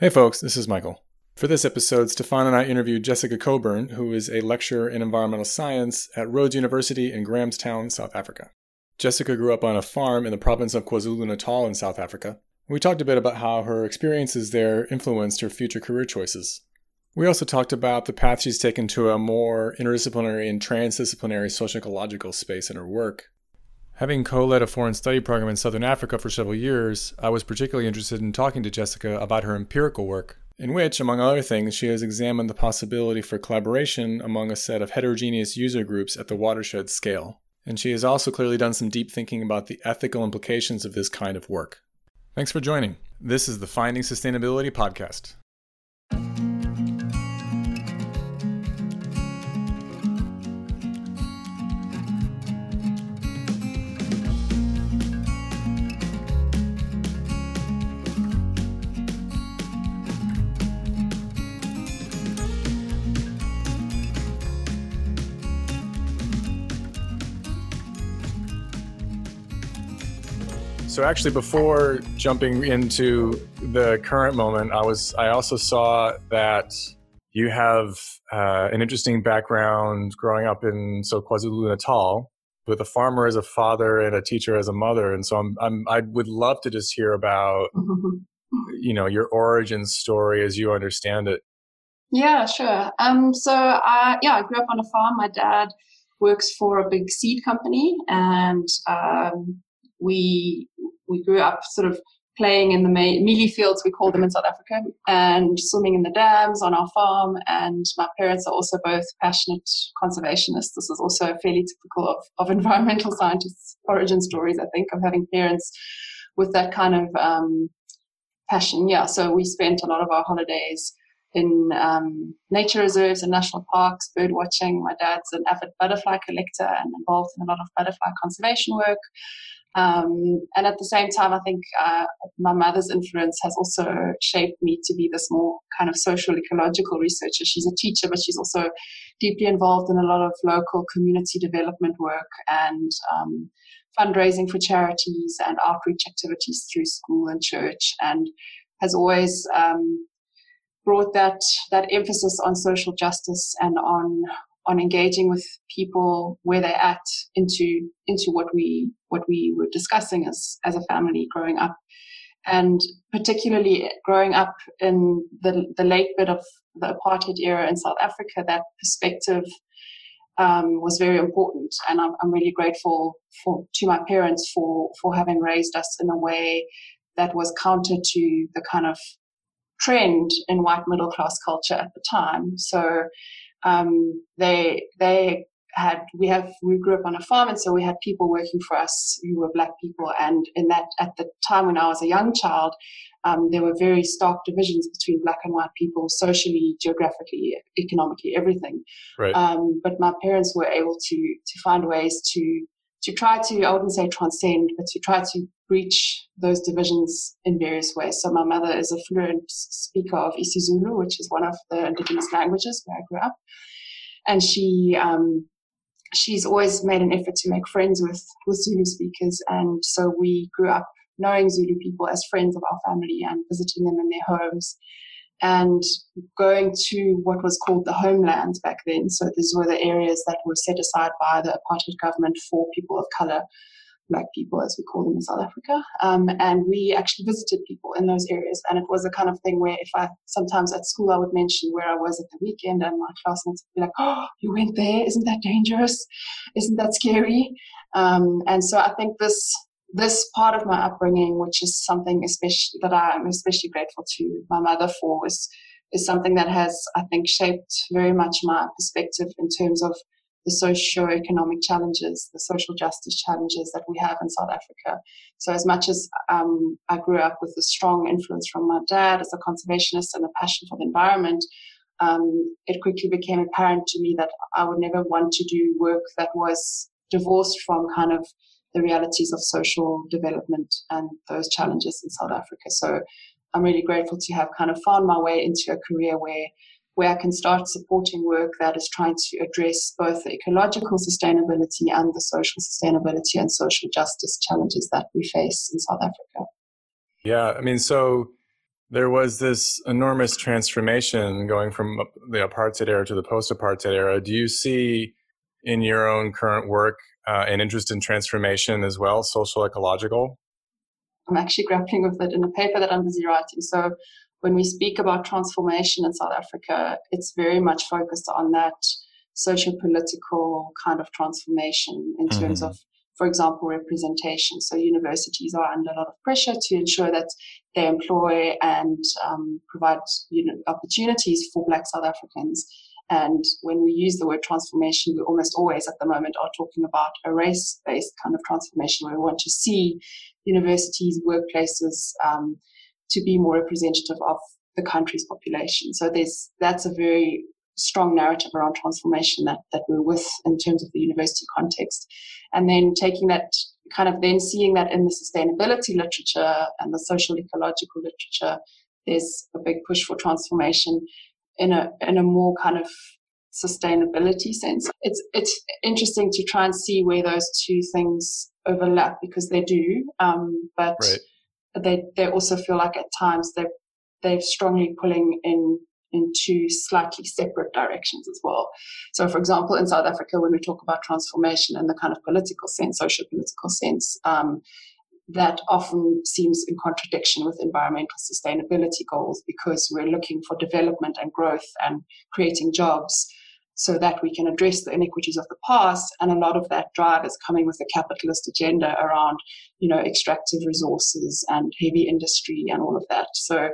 Hey folks, this is Michael. For this episode, Stefan and I interviewed Jessica Cockburn, who is a lecturer in environmental science at Rhodes University in Grahamstown, South Africa. Jessica grew up on a farm in the province of KwaZulu Natal in South Africa. We talked a bit about how her experiences there influenced her future career choices. We also talked about the path she's taken to a more interdisciplinary and transdisciplinary social ecological space in her work, Having co led a foreign study program in Southern Africa for several years, I was particularly interested in talking to Jessica about her empirical work, in which, among other things, she has examined the possibility for collaboration among a set of heterogeneous user groups at the watershed scale. And she has also clearly done some deep thinking about the ethical implications of this kind of work. Thanks for joining. This is the Finding Sustainability Podcast. So actually, before jumping into the current moment, I was I also saw that you have uh, an interesting background growing up in so KwaZulu Natal with a farmer as a father and a teacher as a mother, and so I'm, I'm I would love to just hear about you know your origin story as you understand it. Yeah, sure. Um, so I yeah, I grew up on a farm. My dad works for a big seed company, and um, we we grew up sort of playing in the mealy fields, we call them in South Africa, and swimming in the dams on our farm. And my parents are also both passionate conservationists. This is also fairly typical of, of environmental scientists' origin stories, I think, of having parents with that kind of um, passion. Yeah, so we spent a lot of our holidays in um, nature reserves and national parks, bird watching. My dad's an avid butterfly collector and involved in a lot of butterfly conservation work. Um, and at the same time, I think uh, my mother's influence has also shaped me to be this more kind of social ecological researcher. She's a teacher, but she's also deeply involved in a lot of local community development work and um, fundraising for charities and outreach activities through school and church, and has always um, brought that that emphasis on social justice and on on engaging with people where they're at into into what we what we were discussing as as a family growing up. And particularly growing up in the the late bit of the apartheid era in South Africa that perspective um, was very important. And I'm, I'm really grateful for to my parents for for having raised us in a way that was counter to the kind of trend in white middle class culture at the time. So um, they they had we have we grew up on a farm and so we had people working for us who were black people and in that at the time when I was a young child um, there were very stark divisions between black and white people socially geographically economically everything right. um, but my parents were able to to find ways to to try to I wouldn't say transcend but to try to breach those divisions in various ways. So my mother is a fluent speaker of isiZulu, which is one of the indigenous languages where I grew up, and she um, she's always made an effort to make friends with with Zulu speakers, and so we grew up knowing Zulu people as friends of our family and visiting them in their homes. And going to what was called the homelands back then. So these were the areas that were set aside by the apartheid government for people of color black people, as we call them in South Africa. Um, and we actually visited people in those areas. And it was the kind of thing where if I sometimes at school I would mention where I was at the weekend, and my classmates would be like, "Oh, you went there? Isn't that dangerous? Isn't that scary?" Um, and so I think this this part of my upbringing, which is something especially that I'm especially grateful to my mother for, is is something that has I think shaped very much my perspective in terms of the socio-economic challenges, the social justice challenges that we have in South Africa. So as much as um, I grew up with a strong influence from my dad as a conservationist and a passion for the environment, um, it quickly became apparent to me that I would never want to do work that was divorced from kind of the realities of social development and those challenges in South Africa. So I'm really grateful to have kind of found my way into a career where where I can start supporting work that is trying to address both the ecological sustainability and the social sustainability and social justice challenges that we face in South Africa. Yeah, I mean, so There was this enormous transformation going from the apartheid era to the post apartheid era. Do you see in your own current work uh, an interest in transformation as well, social ecological? I'm actually grappling with it in a paper that I'm busy writing. So when we speak about transformation in South Africa, it's very much focused on that social political kind of transformation in mm-hmm. terms of, for example, representation. So universities are under a lot of pressure to ensure that they employ and um, provide you know, opportunities for Black South Africans. And when we use the word transformation, we almost always at the moment are talking about a race based kind of transformation where we want to see universities, workplaces um, to be more representative of the country's population. So there's that's a very strong narrative around transformation that, that we're with in terms of the university context. And then taking that kind of then seeing that in the sustainability literature and the social ecological literature, there's a big push for transformation in a in a more kind of sustainability sense. It's it's interesting to try and see where those two things overlap because they do, um, but right. they they also feel like at times they they're strongly pulling in in two slightly separate directions as well. So, for example, in South Africa, when we talk about transformation in the kind of political sense, social political sense, um, that often seems in contradiction with environmental sustainability goals because we're looking for development and growth and creating jobs so that we can address the inequities of the past. And a lot of that drive is coming with a capitalist agenda around, you know, extractive resources and heavy industry and all of that. So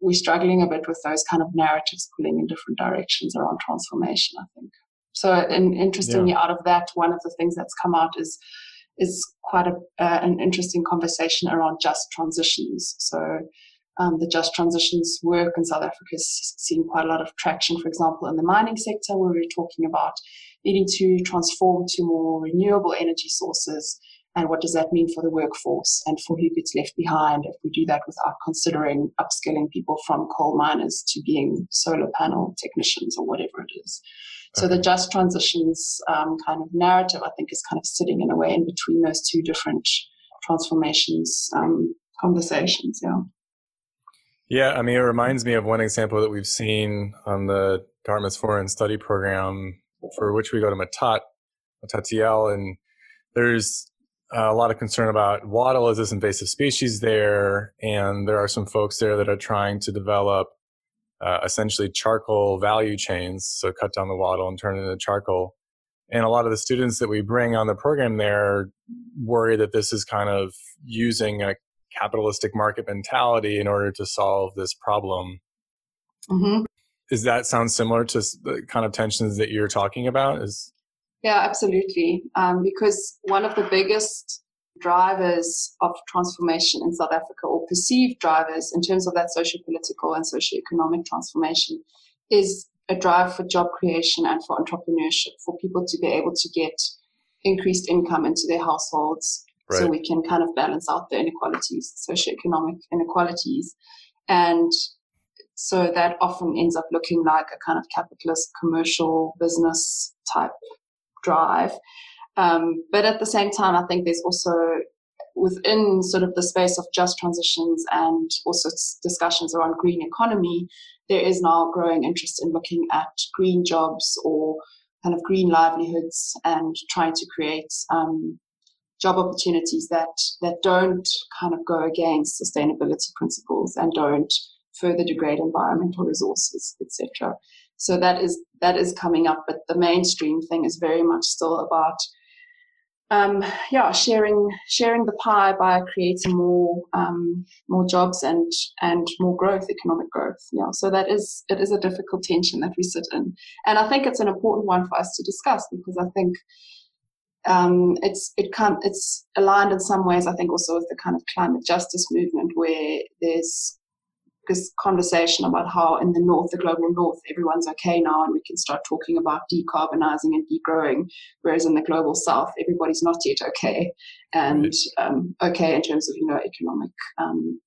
we're struggling a bit with those kind of narratives pulling in different directions around transformation, I think. So, and interestingly, yeah. out of that, one of the things that's come out is is quite a, uh, an interesting conversation around just transitions. So, um, the just transitions work in South Africa is seeing quite a lot of traction, for example, in the mining sector, where we're talking about needing to transform to more renewable energy sources and what does that mean for the workforce and for who gets left behind if we do that without considering upskilling people from coal miners to being solar panel technicians or whatever it is. Okay. So the just transitions um, kind of narrative, I think, is kind of sitting in a way in between those two different transformations um, conversations. Yeah. Yeah, I mean, it reminds me of one example that we've seen on the Dartmouth Foreign Study Program, for which we go to Matat, Matatiele, and there's a lot of concern about wattle as this invasive species there, and there are some folks there that are trying to develop uh, essentially charcoal value chains, so cut down the wattle and turn it into charcoal. And a lot of the students that we bring on the program there worry that this is kind of using a capitalistic market mentality in order to solve this problem. Mm-hmm. Is that sound similar to the kind of tensions that you're talking about? Is yeah, absolutely. Um, because one of the biggest drivers of transformation in South Africa, or perceived drivers in terms of that social political and socio-economic transformation, is a drive for job creation and for entrepreneurship, for people to be able to get increased income into their households right. so we can kind of balance out the inequalities, socio-economic inequalities. And so that often ends up looking like a kind of capitalist commercial business type drive. Um, but at the same time, I think there's also within sort of the space of just transitions and also discussions around green economy, there is now growing interest in looking at green jobs or kind of green livelihoods and trying to create um, job opportunities that that don't kind of go against sustainability principles and don't further degrade environmental resources, etc. So that is that is coming up, but the mainstream thing is very much still about um, yeah sharing sharing the pie by creating more um, more jobs and and more growth, economic growth. Yeah, so that is it is a difficult tension that we sit in, and I think it's an important one for us to discuss because I think. Um, it's it can it's aligned in some ways. I think also with the kind of climate justice movement, where there's this conversation about how in the north, the global north, everyone's okay now and we can start talking about decarbonizing and degrowing, whereas in the global south, everybody's not yet okay and um, okay in terms of you know economic um,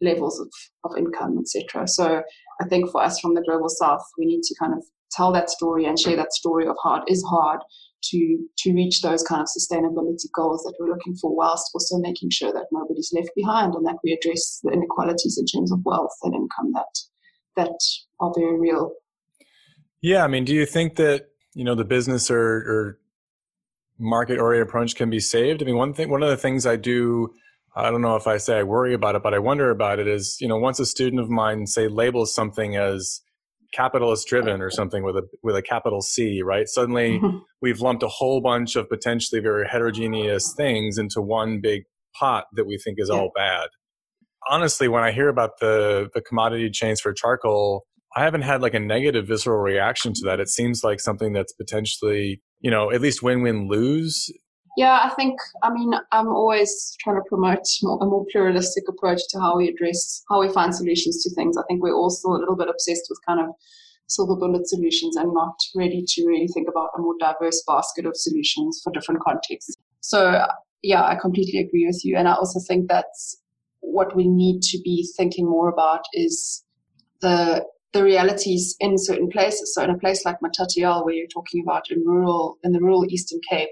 levels of, of income, etc. So I think for us from the global south, we need to kind of tell that story and share that story of how it is hard to to reach those kind of sustainability goals that we're looking for, whilst also making sure that nobody's left behind and that we address the inequalities in terms of wealth and income that that are very real. Yeah, I mean, do you think that you know the business or, or market oriented approach can be saved? I mean, one thing, one of the things I do. I don't know if I say I worry about it, but I wonder about it is, you know, once a student of mine say labels something as capitalist driven or something with a with a capital C, right? Suddenly mm-hmm. we've lumped a whole bunch of potentially very heterogeneous things into one big pot that we think is yeah. all bad. Honestly, when I hear about the the commodity chains for charcoal, I haven't had like a negative visceral reaction to that. It seems like something that's potentially, you know, at least win-win lose yeah, I think, I mean, I'm always trying to promote a more pluralistic approach to how we address, how we find solutions to things. I think we're also a little bit obsessed with kind of silver bullet solutions and not ready to really think about a more diverse basket of solutions for different contexts. So, yeah, I completely agree with you. And I also think that's what we need to be thinking more about is the the realities in certain places. So in a place like Matatiele, where you're talking about in rural in the rural Eastern Cape,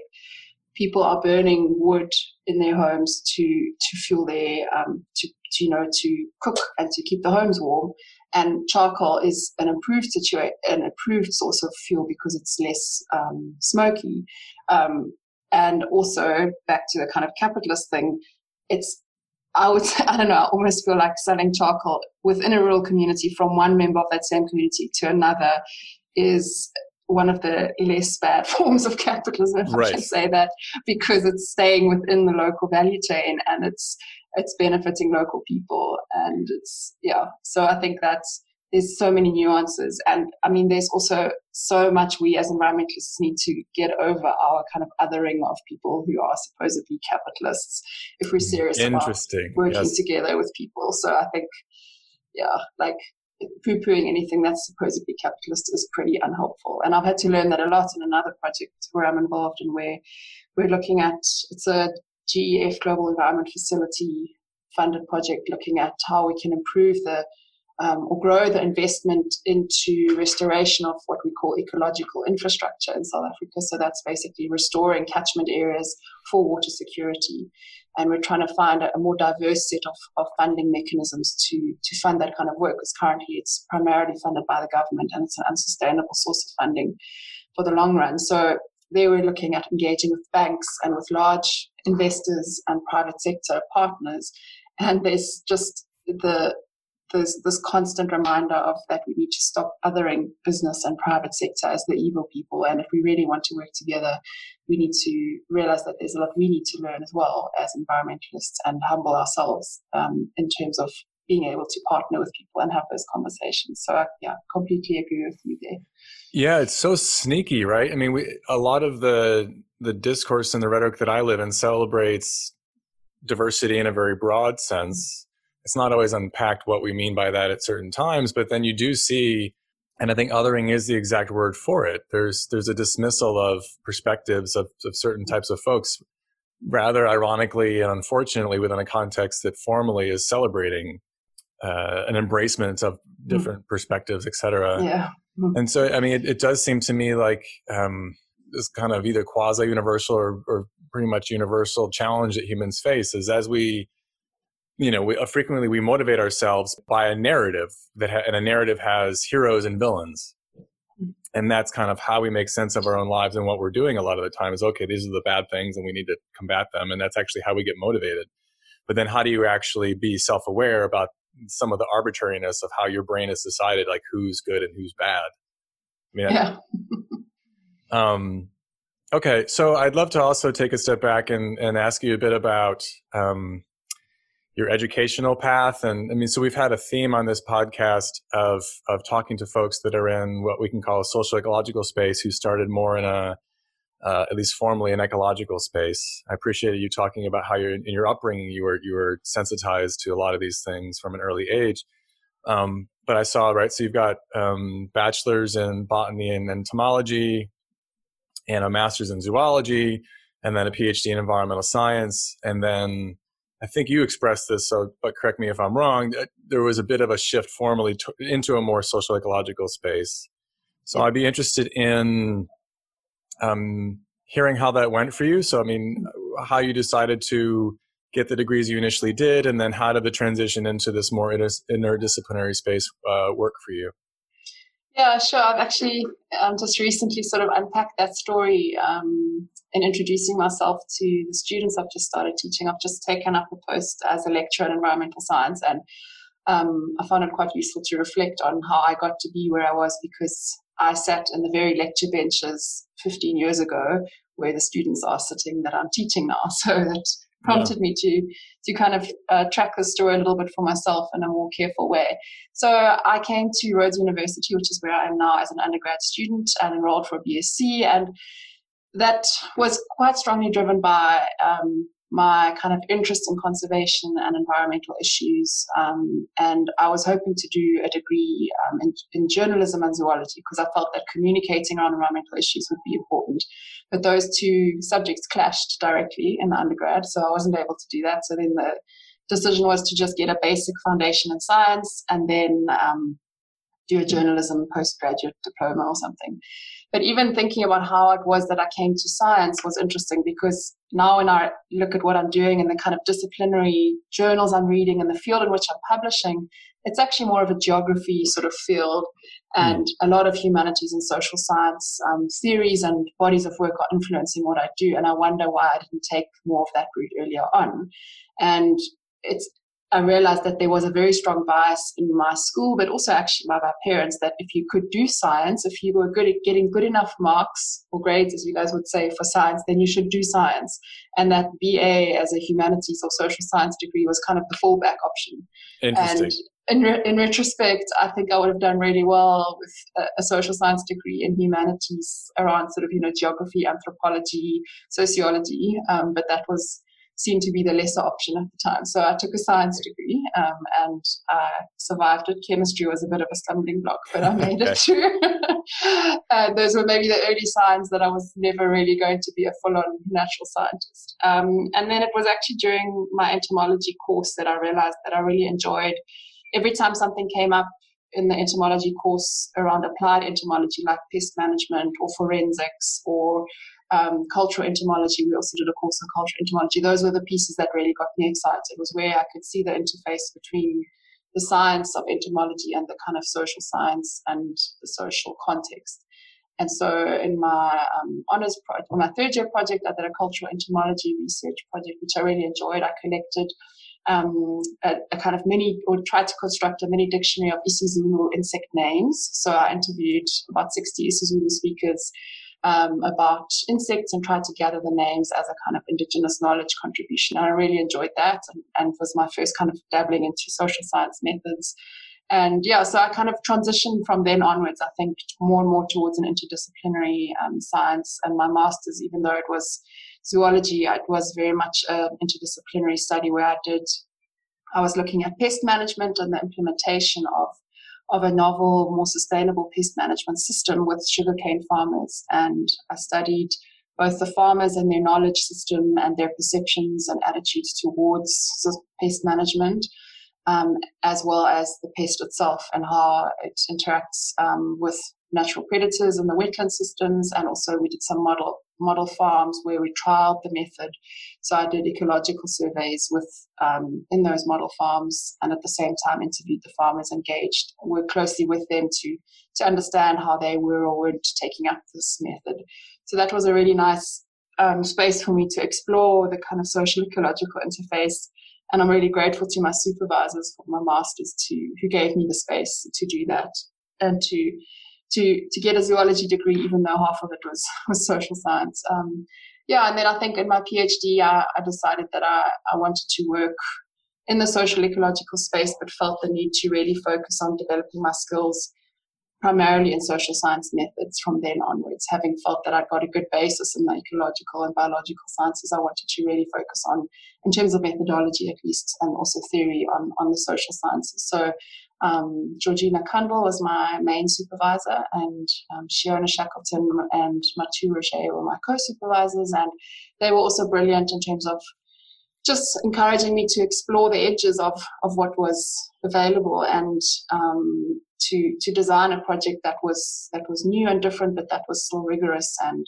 people are burning wood in their homes to to fuel their um, to, to you know to cook and to keep the homes warm. And charcoal is an improved situation, an improved source of fuel because it's less um, smoky. Um, and also back to the kind of capitalist thing, it's I would I don't know, I almost feel like selling charcoal within a rural community from one member of that same community to another is one of the less bad forms of capitalism, if right. I can say that, because it's staying within the local value chain and it's it's benefiting local people and it's yeah. So I think that's there's so many nuances and I mean there's also so much we as environmentalists need to get over our kind of othering of people who are supposedly capitalists if we're serious about working yes. together with people. So I think yeah, like poo-pooing anything that's supposedly capitalist is pretty unhelpful. And I've had to learn that a lot in another project where I'm involved and where we're looking at, it's a GEF Global Environment Facility funded project looking at how we can improve the um, or grow the investment into restoration of what we call ecological infrastructure in South Africa. So that's basically restoring catchment areas for water security and we're trying to find a, more diverse set of, of funding mechanisms to, to fund that kind of work because currently it's primarily funded by the government and it's an unsustainable source of funding for the long run. So they were looking at engaging with banks and with large investors and private sector partners. And there's just the there's this constant reminder of that we need to stop othering business and private sector as the evil people. And if we really want to work together, we need to realize that there's a lot we need to learn as well as environmentalists and humble ourselves um, in terms of being able to partner with people and have those conversations. So I, yeah, completely agree with you there. Yeah, it's so sneaky, right? I mean, we a lot of the the discourse and the rhetoric that I live in celebrates diversity in a very broad sense. It's not always unpacked what we mean by that at certain times, but then you do see and I think othering is the exact word for it. There's there's a dismissal of perspectives of, of certain types of folks, rather ironically and unfortunately, within a context that formally is celebrating uh, an embracement of mm. different mm. perspectives, etc. Yeah. Mm. And so, I mean, it, it, does seem to me like um, this kind of either quasi universal or, or pretty much universal challenge that humans face is as we you know, we, uh, frequently we motivate ourselves by a narrative that, ha- and a narrative has heroes and villains. And that's kind of how we make sense of our own lives and what we're doing a lot of the time is okay, these are the bad things and we need to combat them. And that's actually how we get motivated. But then how do you actually be self aware about some of the arbitrariness of how your brain has decided like who's good and who's bad? I mean, yeah. um, okay. So I'd love to also take a step back and, and ask you a bit about, um, your educational path. And i mean so we've had a theme on this podcast of of talking to folks that are in what we can call a social ecological space who started more in a uh, at least formally an ecological space. I appreciated you talking about how in your upbringing you were you were sensitized to a lot of these things from an early age. Um, but i saw right so you've got um, bachelor's in botany and entomology and a master's in zoology and then a phd in environmental science. And then I think you expressed this, so but correct me if I'm wrong. There was a bit of a shift formally to, into a more social ecological space. So I'd be interested in um, hearing how that went for you. So, I mean, how you decided to get the degrees you initially did, and then how did the transition into this more interdisciplinary space uh, work for you? Yeah, sure. I've actually um, just recently sort of unpacked that story um, in introducing myself to the students I've just started teaching. I've just taken up a post as a lecturer in environmental science, and um, I found it quite useful to reflect on how I got to be where I was because I sat in the very lecture benches 15 years ago where the students are sitting that I'm teaching now. So that prompted yeah. me to to kind of uh, track the story a little bit for myself in a more careful way. So I came to Rhodes University, which is where I am now as an undergrad student, and enrolled for a BSc, and that was quite strongly driven by um, my kind of interest in conservation and environmental issues. Um, and I was hoping to do a degree um, in, in, journalism and zoology because I felt that communicating around environmental issues would be important. But those two subjects clashed directly in the undergrad, so I wasn't able to do that. So then the decision was to just get a basic foundation in science and then um, do a journalism postgraduate diploma or something. But even thinking about how it was that I came to science was interesting because now when I look at what I'm doing and the kind of disciplinary journals I'm reading and the field in which I'm publishing, it's actually more of a geography sort of field. Hmm. And mm. a lot of humanities and social science um, theories and bodies of work are influencing what I do. And I wonder why I didn't take more of that route earlier on. And it's I realized that there was a very strong bias in my school, but also actually by my parents, that if you could do science, if you were good at getting good enough marks or grades, as you guys would say, for science, then you should do science. And that BA as a humanities or social science degree was kind of the fallback option. Interesting. And in, re- in retrospect, I think I would have done really well with a, a social science degree in humanities around sort of, you know, geography, anthropology, sociology. Um, but that was seemed to be the lesser option at the time. So I took a science degree um, and I survived it. Chemistry was a bit of a stumbling block, but I made it through. and those were maybe the early signs that I was never really going to be a full on natural scientist. Um, and then it was actually during my entomology course that I realized that I really enjoyed every time something came up in the entomology course around applied entomology like pest management or forensics or um, cultural entomology. We also did a course on cultural entomology. Those were the pieces that really got me excited. It was where I could see the interface between the science of entomology and the kind of social science and the social context. And so in my um, honors project, my third year project, I did a cultural entomology research project, which I really enjoyed. I collected um, a, a, kind of mini, or tried to construct a mini dictionary of isiZulu insect names. So I interviewed about 60 isiZulu speakers um, about insects and tried to gather the names as a kind of indigenous knowledge contribution. And I really enjoyed that and, and was my first kind of dabbling into social science methods. And yeah, so I kind of transitioned from then onwards, I think, more and more towards an interdisciplinary um, science. And my master's, even though it was zoology, it was very much an interdisciplinary study where I did, I was looking at pest management and the implementation of of a novel, more sustainable pest management system with sugarcane farmers. And I studied both the farmers and their knowledge system and their perceptions and attitudes towards pest management, um, as well as the pest itself and how it interacts um, with natural predators in the wetland systems. And also, we did some model model farms where we trialed the method. So I did ecological surveys with um, in those model farms, and at the same time interviewed the farmers, engaged, worked closely with them to to understand how they were or weren't taking up this method. So that was a really nice um, space for me to explore the kind of social ecological interface. And I'm really grateful to my supervisors for my masters to who gave me the space to do that and to to to get a zoology degree, even though half of it was was social science. Um, yeah, and then I think in my PhD, I, I decided that I, I wanted to work in the social ecological space, but felt the need to really focus on developing my skills primarily in social science methods from then onwards. Having felt that I'd got a good basis in the ecological and biological sciences, I wanted to really focus on, in terms of methodology at least, and also theory on, on the social sciences. So um, Georgina Cundill was my main supervisor, and um, Sheona Shackleton and Mathieu Rouget were my co-supervisors, and they were also brilliant in terms of just encouraging me to explore the edges of, of what was available and um, to to design a project that was that was new and different, but that was still rigorous and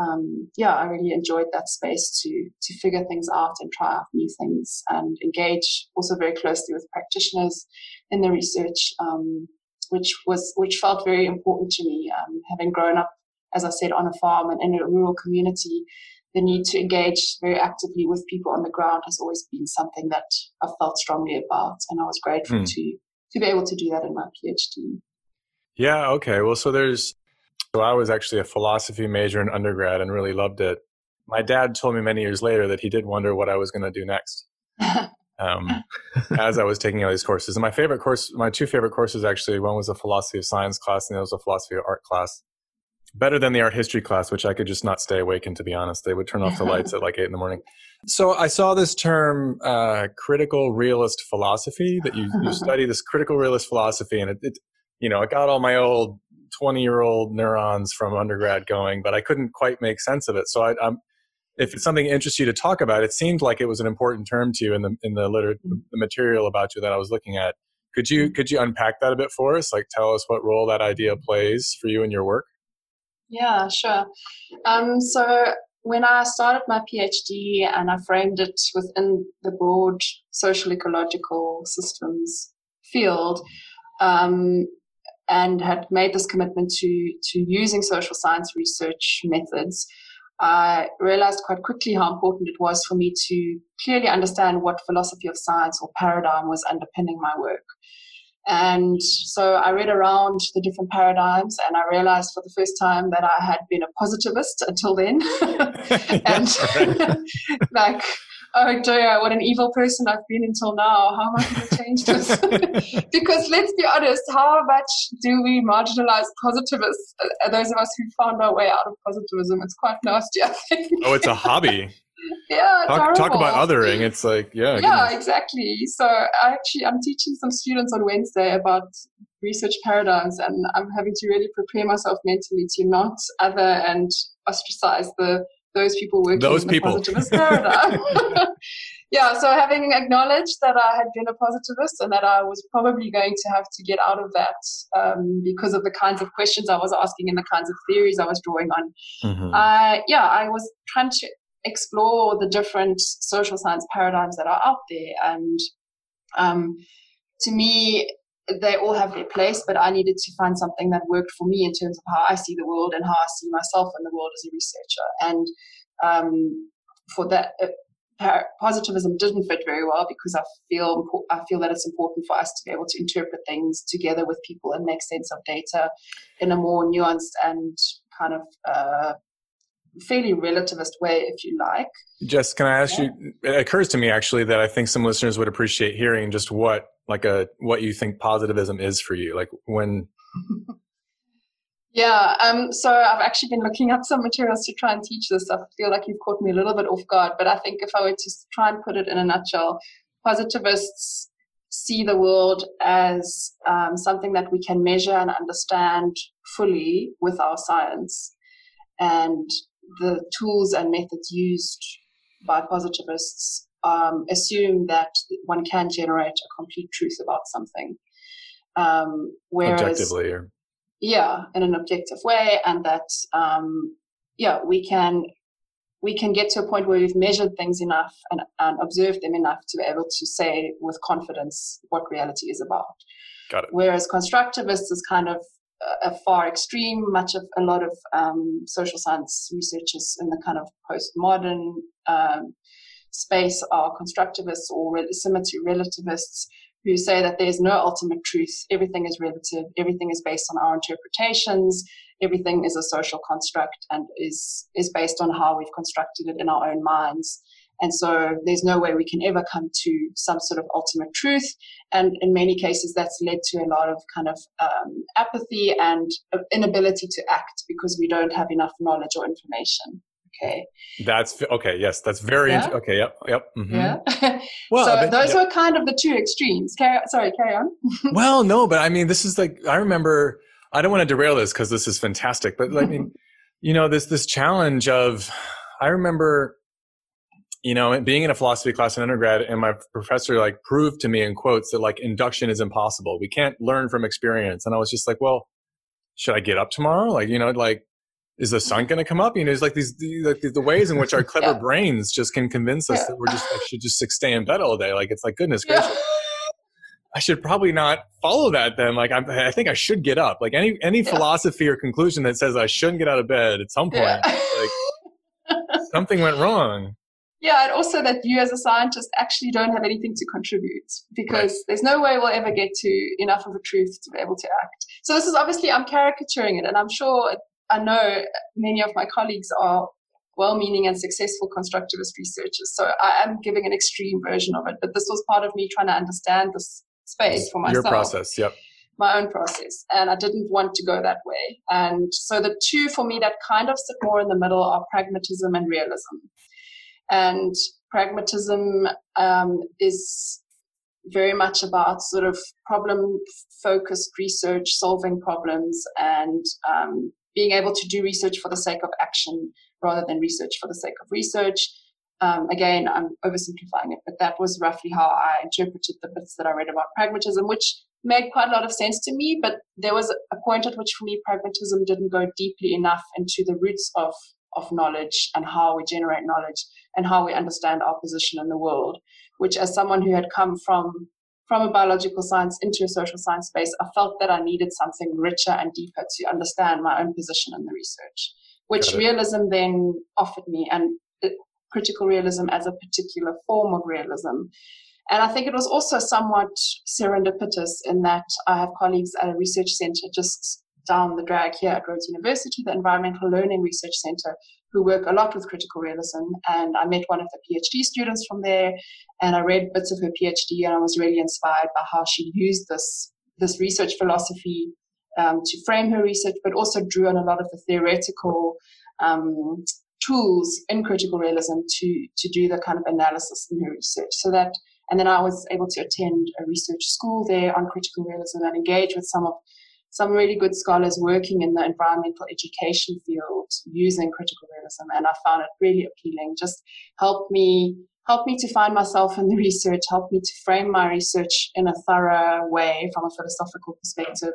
um, yeah, I really enjoyed that space to to figure things out and try out new things and engage also very closely with practitioners in the research, um, which was which felt very important to me. Um, having grown up, as I said, on a farm and in a rural community, the need to engage very actively with people on the ground has always been something that I felt strongly about, and I was grateful mm. to to be able to do that in my PhD. Yeah. Okay. Well, so there's. So I was actually a philosophy major in undergrad and really loved it. My dad told me many years later that he did wonder what I was going to do next. um, as I was taking all these courses. And my favorite course, my two favorite courses actually, one was a philosophy of science class and the other was a philosophy of art class better than the art history class, which I could just not stay awake in, to be honest. They would turn off the lights at like eight in the morning. So I saw this term, uh, critical realist philosophy, that you, you study this critical realist philosophy, and it, it, you know, it got all my old 20 year old neurons from undergrad going, but I couldn't quite make sense of it. So I, am if it's something that interests you to talk about, it seemed like it was an important term to you in the in the, liter- mm-hmm. the material about you that I was looking at. Could you mm-hmm. could you unpack that a bit for us? Like, tell us what role that idea plays for you in your work. Yeah, sure. Um, so when I started my PhD and I framed it within the broad social ecological systems field, um, and had made this commitment to to using social science research methods, I realized quite quickly how important it was for me to clearly understand what philosophy of science or paradigm was underpinning my work. And so I read around the different paradigms and I realized for the first time that I had been a positivist until then. and like, oh dear, what an evil person I've been until now. How am I going to change this? because let's be honest, how much do we marginalize positivists? Uh, those of us who found our way out of positivism, it's quite nasty, I think. oh, it's a hobby yeah talk, talk, about othering it's like yeah yeah goodness. exactly so i actually i'm teaching some students on wednesday about research paradigms and i'm having to really prepare myself mentally to not other and ostracize the those people working those in the people. positivist paradigm yeah so having acknowledged that i had been a positivist and that i was probably going to have to get out of that um, because of the kinds of questions i was asking and the kinds of theories i was drawing on mm-hmm. uh, yeah i was trying to explore the different social science paradigms that are out there. And um, to me, they all have their place, but I needed to find something that worked for me in terms of how I see the world and how I see myself in the world as a researcher. And um, for that, uh, positivism didn't fit very well because I feel I feel that it's important for us to be able to interpret things together with people and make sense of data in a more nuanced and kind of uh, fairly relativist way, if you like. Jess, can I ask yeah. you? It occurs to me actually that I think some listeners would appreciate hearing just what like a what you think positivism is for you. Like when. yeah, um, so I've actually been looking up some materials to try and teach this. I feel like you've caught me a little bit off guard, but I think if I were to try and put it in a nutshell, positivists see the world as um, something that we can measure and understand fully with our science and the tools and methods used by positivists um, assume that one can generate a complete truth about something. Um, whereas, Objectively, or... yeah, in an objective way, and that um, yeah, we can we can get to a point where we've measured things enough and, and observed them enough to be able to say with confidence what reality is about. Got it. Whereas constructivists is kind of a far extreme. Much of a lot of um, social science researchers in the kind of postmodern um, space are constructivists or symmetry relativists who say that there's no ultimate truth. Everything is relative. Everything is based on our interpretations. Everything is a social construct and is is based on how we've constructed it in our own minds. And so there's no way we can ever come to some sort of ultimate truth. And in many cases, that's led to a lot of kind of um, apathy and inability to act because we don't have enough knowledge or information. Okay. That's okay. Yes, that's very yeah? okay. Yep. Yep. Mm-hmm. Yeah. well, so but, those yeah. were kind of the two extremes. Carry, sorry, carry on. well, no, but I mean, this is like I remember. I don't want to derail this because this is fantastic, but I mean, you know, this this challenge of I remember you know, being in a philosophy class in undergrad and my professor like proved to me in quotes that like induction is impossible. We can't learn from experience. And I was just like, well, should I get up tomorrow? Like, you know, like is the sun going to come up? You know, it's like these the, like the ways in which our clever yeah. brains just can convince us yeah. that we're just like, should just stay in bed all day. Like it's like goodness gracious. I should probably not follow that then. Like I'm, I think I should get up. Like any any philosophy or conclusion that says I shouldn't get out of bed at some point, like something went wrong. Yeah, and also that you as a scientist actually don't have anything to contribute because right. there's no way we'll ever get to enough of a truth to be able to act. So this is obviously I'm caricaturing it, and I'm sure I know many of my colleagues are well-meaning and successful constructivist researchers. So I am giving an extreme version of it, but this was part of me trying to understand this space for myself. Your process, yep. My own process, and I didn't want to go that way. And so the two for me that kind of sit more in the middle are pragmatism and realism. And pragmatism um, is very much about sort of problem focused research, solving problems, and um, being able to do research for the sake of action rather than research for the sake of research. Um, again, I'm oversimplifying it, but that was roughly how I interpreted the bits that I read about pragmatism, which made quite a lot of sense to me. But there was a point at which, for me, pragmatism didn't go deeply enough into the roots of of knowledge and how we generate knowledge and how we understand our position in the world. Which, as someone who had come from from a biological science into a social science space, I felt that I needed something richer and deeper to understand my own position in the research, which realism then offered me, and critical realism as a particular form of realism. And I think it was also somewhat serendipitous in that I have colleagues at a research center just down the drag here at Rhodes University, the Environmental Learning Research Center, who work a lot with critical realism. And I met one of the PhD students from there, and I read bits of her PhD, and I was really inspired by how she used this this research philosophy um, to frame her research, but also drew on a lot of the theoretical um, tools in critical realism to to do the kind of analysis in her research. So that, and then I was able to attend a research school there on critical realism and engage with some of some really good scholars working in the environmental education field using critical realism, and I found it really appealing. Just helped me helped me to find myself in the research, helped me to frame my research in a thorough way from a philosophical perspective.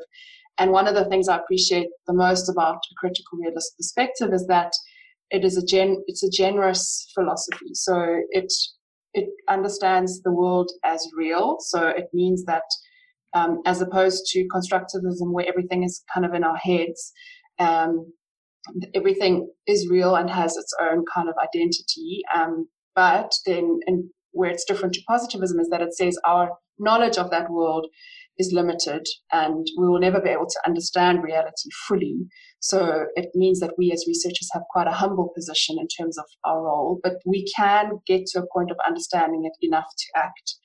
And one of the things I appreciate the most about a critical realist perspective is that it is a gen it's a generous philosophy. So it it understands the world as real. So it means that um, as opposed to constructivism where everything is kind of in our heads. Um, everything is real and has its own kind of identity. Um, but then, and where it's different to positivism is that it says our knowledge of that world is limited and we will never be able to understand reality fully. So it means that we as researchers have quite a humble position in terms of our role, but we can get to a point of understanding it enough to act.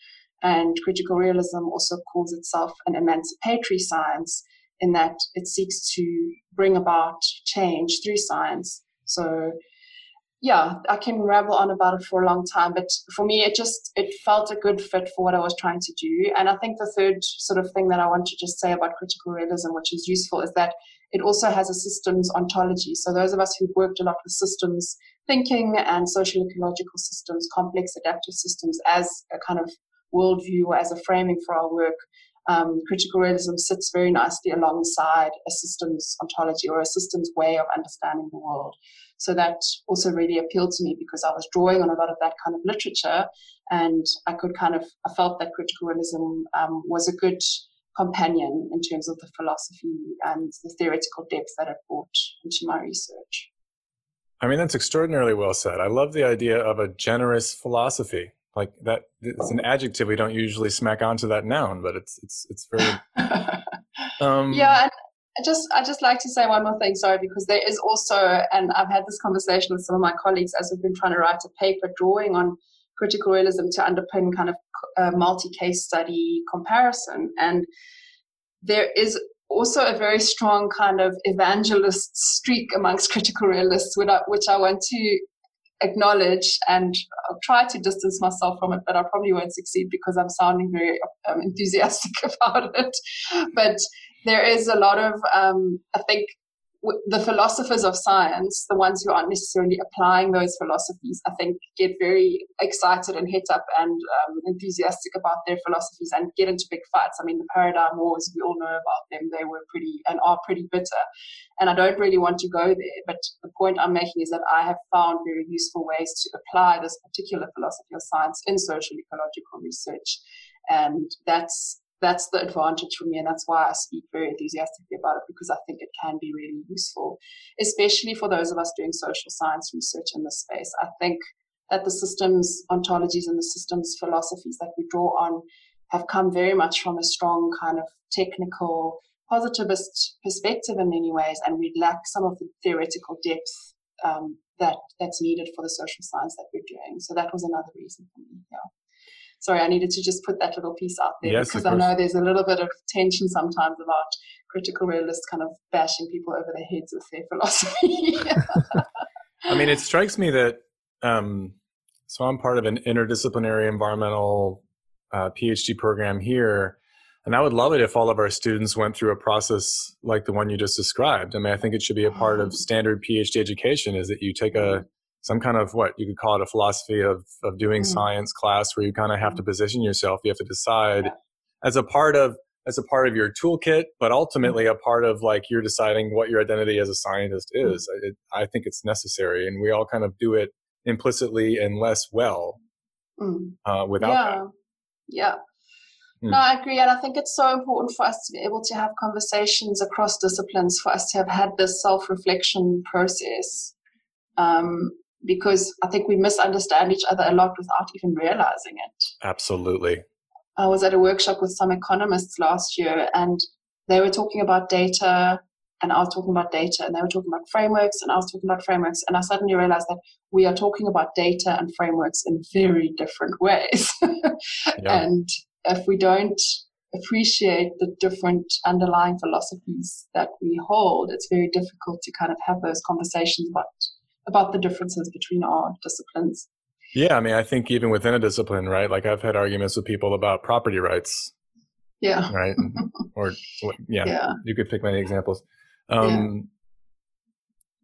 And critical realism also calls itself an emancipatory science in that it seeks to bring about change through science. So yeah, I can ramble on about it for a long time, but for me, it just it felt a good fit for what I was trying to do. And I think the third sort of thing that I want to just say about critical realism, which is useful, is that it also has a systems ontology. So those of us who've worked a lot with systems thinking and social ecological systems, complex adaptive systems, as a kind of worldview as a framing for our work, um, critical realism sits very nicely alongside a systems ontology or a systems way of understanding the world. So that also really appealed to me because I was drawing on a lot of that kind of literature, and I could kind of I felt that critical realism um, was a good companion in terms of the philosophy and the theoretical depth that it brought into my research. I mean, that's extraordinarily well said. I love the idea of a generous philosophy like that it's an adjective we don't usually smack onto that noun but it's it's it's very um, yeah and I just I just like to say one more thing sorry because there is also and I've had this conversation with some of my colleagues as we've been trying to write a paper drawing on critical realism to underpin kind of a multi-case study comparison. And there is also a very strong kind of evangelist streak amongst critical realists, which I, which I want to acknowledge and I'll try to distance myself from it, but I probably won't succeed because I'm sounding very um, enthusiastic about it. But there is a lot of, um, I think, the philosophers of science, the ones who aren't necessarily applying those philosophies, I think get very excited and hit up and um, enthusiastic about their philosophies and get into big fights. I mean, the paradigm wars, we all know about them. They were pretty and are pretty bitter. And I don't really want to go there. But the point I'm making is that I have found very useful ways to apply this particular philosophy of science in social ecological research. And that's that's the advantage for me and that's why i speak very enthusiastically about it because i think it can be really useful especially for those of us doing social science research in this space. I think that the systems ontologies and the systems philosophies that we draw on have come very much from a strong kind of technical positivist perspective in many ways and we lack some of the theoretical depth um, that that's needed for the social science that we're doing. So that was another reason for me yeah sorry, I needed to just put that little piece out there yes, because I know there's a little bit of tension sometimes about critical realists kind of bashing people over their heads with their philosophy. I mean, it strikes me that um, so I'm part of an interdisciplinary environmental uh, PhD program here. And I would love it if all of our students went through a process like the one you just described. I mean, I think it should be a part of mm. standard PhD education is that you take a some kind of what you could call it a philosophy of of doing mm-hmm. science class where you kind of have to mm. position yourself you have to decide yeah. as a part of as a part of your toolkit but ultimately mm-hmm. a part of like you're deciding what your identity as a scientist mm. is mm-hmm. it, i think it's necessary and we all kind of do it implicitly and less well mm. uh, without yeah. that yeah hmm. no, I agree. And I think it's so important for us to be able to have conversations across disciplines, for us to have had this self reflection process. Um, because I think we misunderstand each other a lot without even realizing it. Absolutely. I was at a workshop with some economists last year and they were talking about data and I was talking about data and they were talking about frameworks and I was talking about frameworks and I suddenly realized that we are talking about data and frameworks in very different ways. yeah. And if we don't appreciate the different underlying philosophies that we hold, it's very difficult to kind of have those conversations about about the differences between our disciplines. Yeah, I mean, I think even within a discipline, right? Like I've had arguments with people about property rights. Yeah. Right. or yeah, yeah, you could pick many examples. Um, yeah.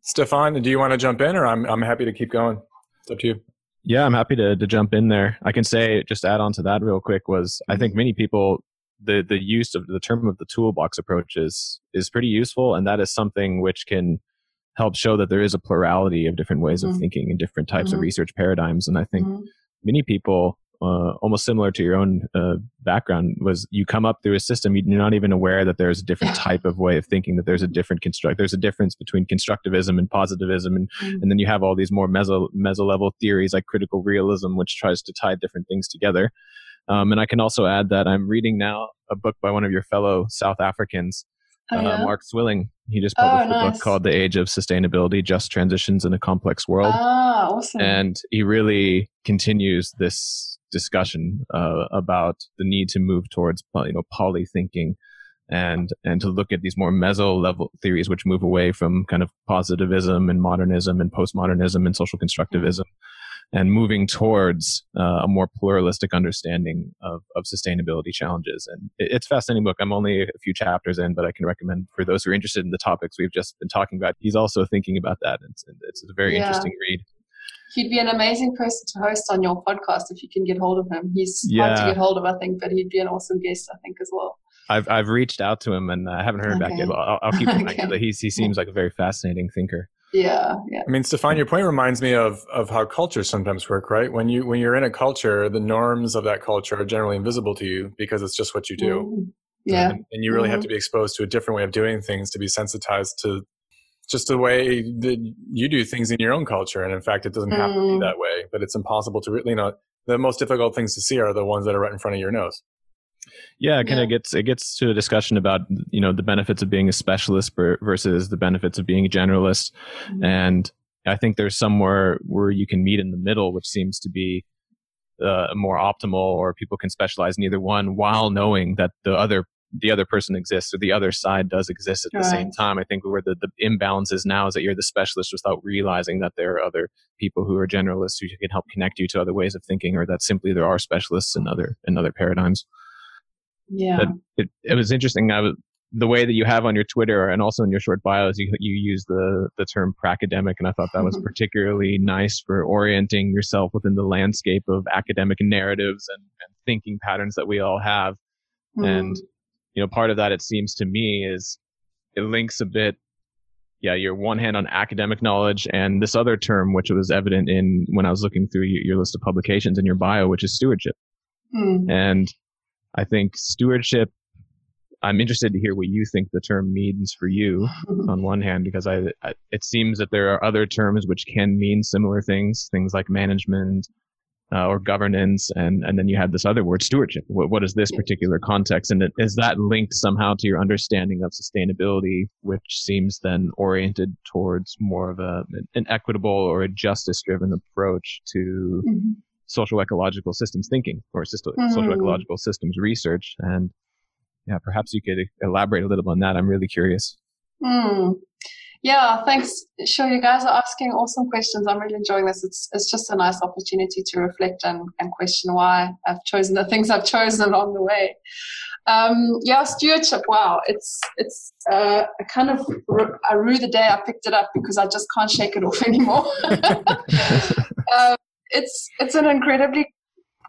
Stefan, do you want to jump in, or I'm I'm happy to keep going? It's up to you. Yeah, I'm happy to to jump in there. I can say just add on to that real quick was I think many people the the use of the term of the toolbox approach is is pretty useful, and that is something which can helps show that there is a plurality of different ways mm-hmm. of thinking and different types mm-hmm. of research paradigms. And I think mm-hmm. many people, uh, almost similar to your own uh, background, was you come up through a system you're not even aware that there's a different type of way of thinking, that there's a different construct, there's a difference between constructivism and positivism, and mm-hmm. and then you have all these more meso meso level theories like critical realism, which tries to tie different things together. Um, and I can also add that I'm reading now a book by one of your fellow South Africans oh, uh, yeah? uh, Mark Swilling. He just published oh, nice. a book called The Age of Sustainability Just Transitions in a Complex World. Ah, awesome. And he really continues this discussion uh, about the need to move towards you know poly thinking and and to look at these more meso level theories which move away from kind of positivism and modernism and postmodernism and social constructivism and moving towards uh, a more pluralistic understanding of, of sustainability challenges. And it, it's a fascinating book. I'm only a few chapters in, but I can recommend for those who are interested in the topics we've just been talking about. He's also thinking about that. It's, it's a very yeah. interesting read. He'd be an amazing person to host on your podcast if you can get hold of him. He's yeah. hard to get hold of, I think, but he'd be an awesome guest, I think, as well. I've I've reached out to him and I haven't heard okay. back yet. But I'll, I'll keep in mind okay. He seems like a very fascinating thinker. Yeah, yeah. I mean, Stefan, your point reminds me of of how cultures sometimes work, right? When you when you're in a culture, the norms of that culture are generally invisible to you because it's just what you do. Mm-hmm. Yeah, and, and, you really mm-hmm. have to be exposed to a different way of doing things to be sensitized to just the way that you do things in your own culture. And in fact, it doesn't have mm. to be mm. that way. But it's impossible to really, you know, the most difficult things to see are the ones that are right in front of your nose. Yeah, it kind of gets it gets to a discussion about you know the benefits of being a specialist versus the benefits of being a generalist, mm-hmm. and I think there's somewhere where you can meet in the middle, which seems to be uh, more optimal, or people can specialize in either one while knowing that the other the other person exists or the other side does exist at the same time. I think where the, the imbalance is now is that you're the specialist without realizing that there are other people who are generalists who can help connect you to other ways of thinking, or that simply there are specialists in other in other paradigms yeah it, it was interesting i was the way that you have on your Twitter and also in your short bios, you, you use the, the term pracademic. And I thought that was mm-hmm. particularly nice for orienting yourself within the landscape of academic narratives and, and thinking patterns that we all have. Mm. And, you know, part of that, it seems to me, is it links a bit yeah, your one hand on academic knowledge and this other term, which was evident in when I was looking through your list of publications in your bio, which is stewardship. Mm. And I think stewardship I'm interested to hear what you think the term means for you on one hand, because I, I, it seems that there are other terms which can mean similar things, things like management uh, or governance, and and then you have this other word, stewardship. What, what is this particular context, and is that linked somehow to your understanding of sustainability, which seems then oriented towards more of a an equitable or a justice-driven approach to mm-hmm. Social ecological systems thinking or system, mm-hmm. social ecological systems research and yeah, perhaps you could elaborate a little bit on that. I'm really curious. Mm. Yeah, thanks. Sure, you guys are asking awesome questions. I'm really enjoying this. It's it's just a nice opportunity to reflect and, and question why I've chosen the things I've chosen along the way. Um, yeah, stewardship. Wow, it's it's uh, a kind of I rue the day I picked it up because I just can't shake it off anymore. um, it's it's an incredibly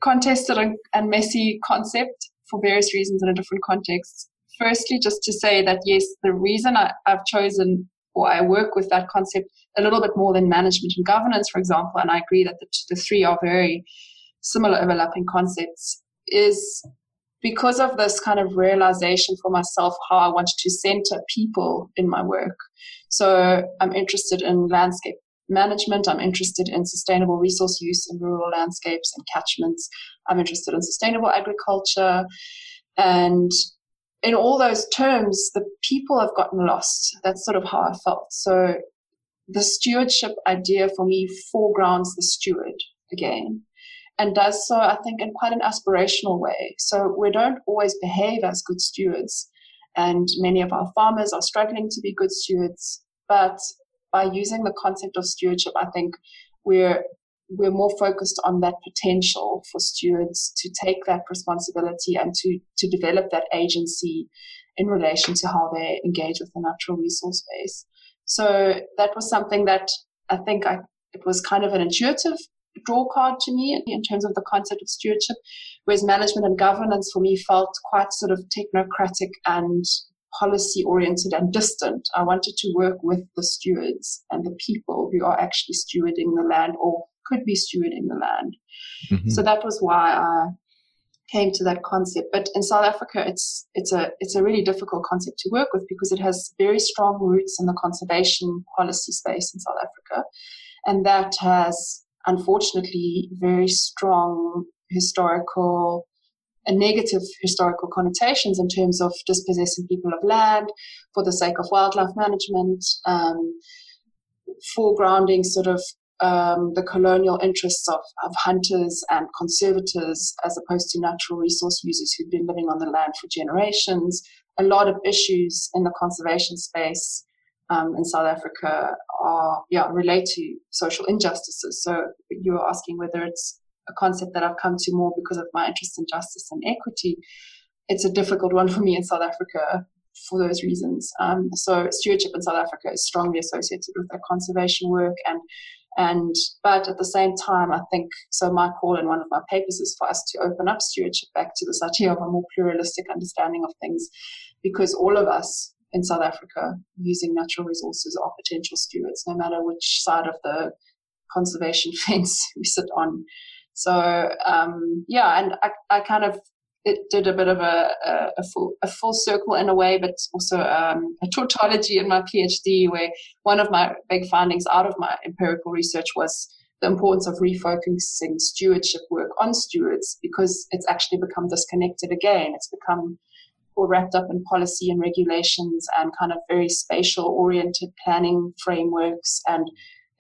contested and, messy concept for various reasons in a different context. Firstly, just to say that yes, the reason I, I've chosen or I work with that concept a little bit more than management and governance, for example, and I agree that the, the three are very similar overlapping concepts, is because of this kind of realization for myself how I wanted to center people in my work. So I'm interested in landscape management. I'm interested in sustainable resource use in rural landscapes and catchments. I'm interested in sustainable agriculture. And in all those terms, the people have gotten lost. That's sort of how I felt. So the stewardship idea for me foregrounds the steward again and does so, I think, in quite an aspirational way. So we don't always behave as good stewards. And many of our farmers are struggling to be good stewards. But by using the concept of stewardship, I think we're we're more focused on that potential for stewards to take that responsibility and to to develop that agency in relation to how they engage with the natural resource base. So that was something that I think I it was kind of an intuitive draw card to me in terms of the concept of stewardship, whereas management and governance for me felt quite sort of technocratic and policy oriented and distant. I wanted to work with the stewards and the people who are actually stewarding the land or could be stewarding the land. Mm-hmm. So that was why I came to that concept. But in South Africa, it's it's a it's a really difficult concept to work with because it has very strong roots in the conservation policy space in South Africa, and that has unfortunately very strong historical negative historical connotations in terms of dispossessing people of land for the sake of wildlife management, um, foregrounding sort of um, the colonial interests of, of hunters and conservators as opposed to natural resource users who've been living on the land for generations. A lot of issues in the conservation space um, in South Africa are yeah relate to social injustices. So you were asking whether it's a concept that I've come to more because of my interest in justice and equity. It's a difficult one for me in South Africa for those reasons. Um, so stewardship in South Africa is strongly associated with that conservation work and and but at the same time I think so my call in one of my papers is for us to open up stewardship back to this idea of a more pluralistic understanding of things because all of us in South Africa using natural resources are potential stewards no matter which side of the conservation fence we sit on. So um, yeah, and I, I kind of it did a bit of a, a, a, full a full circle in a way, but also um, a tautology in my PhD, where one of my big findings out of my empirical research was the importance of refocusing stewardship work on stewards because it's actually become disconnected again. It's become all wrapped up in policy and regulations and kind of very spatial oriented planning frameworks and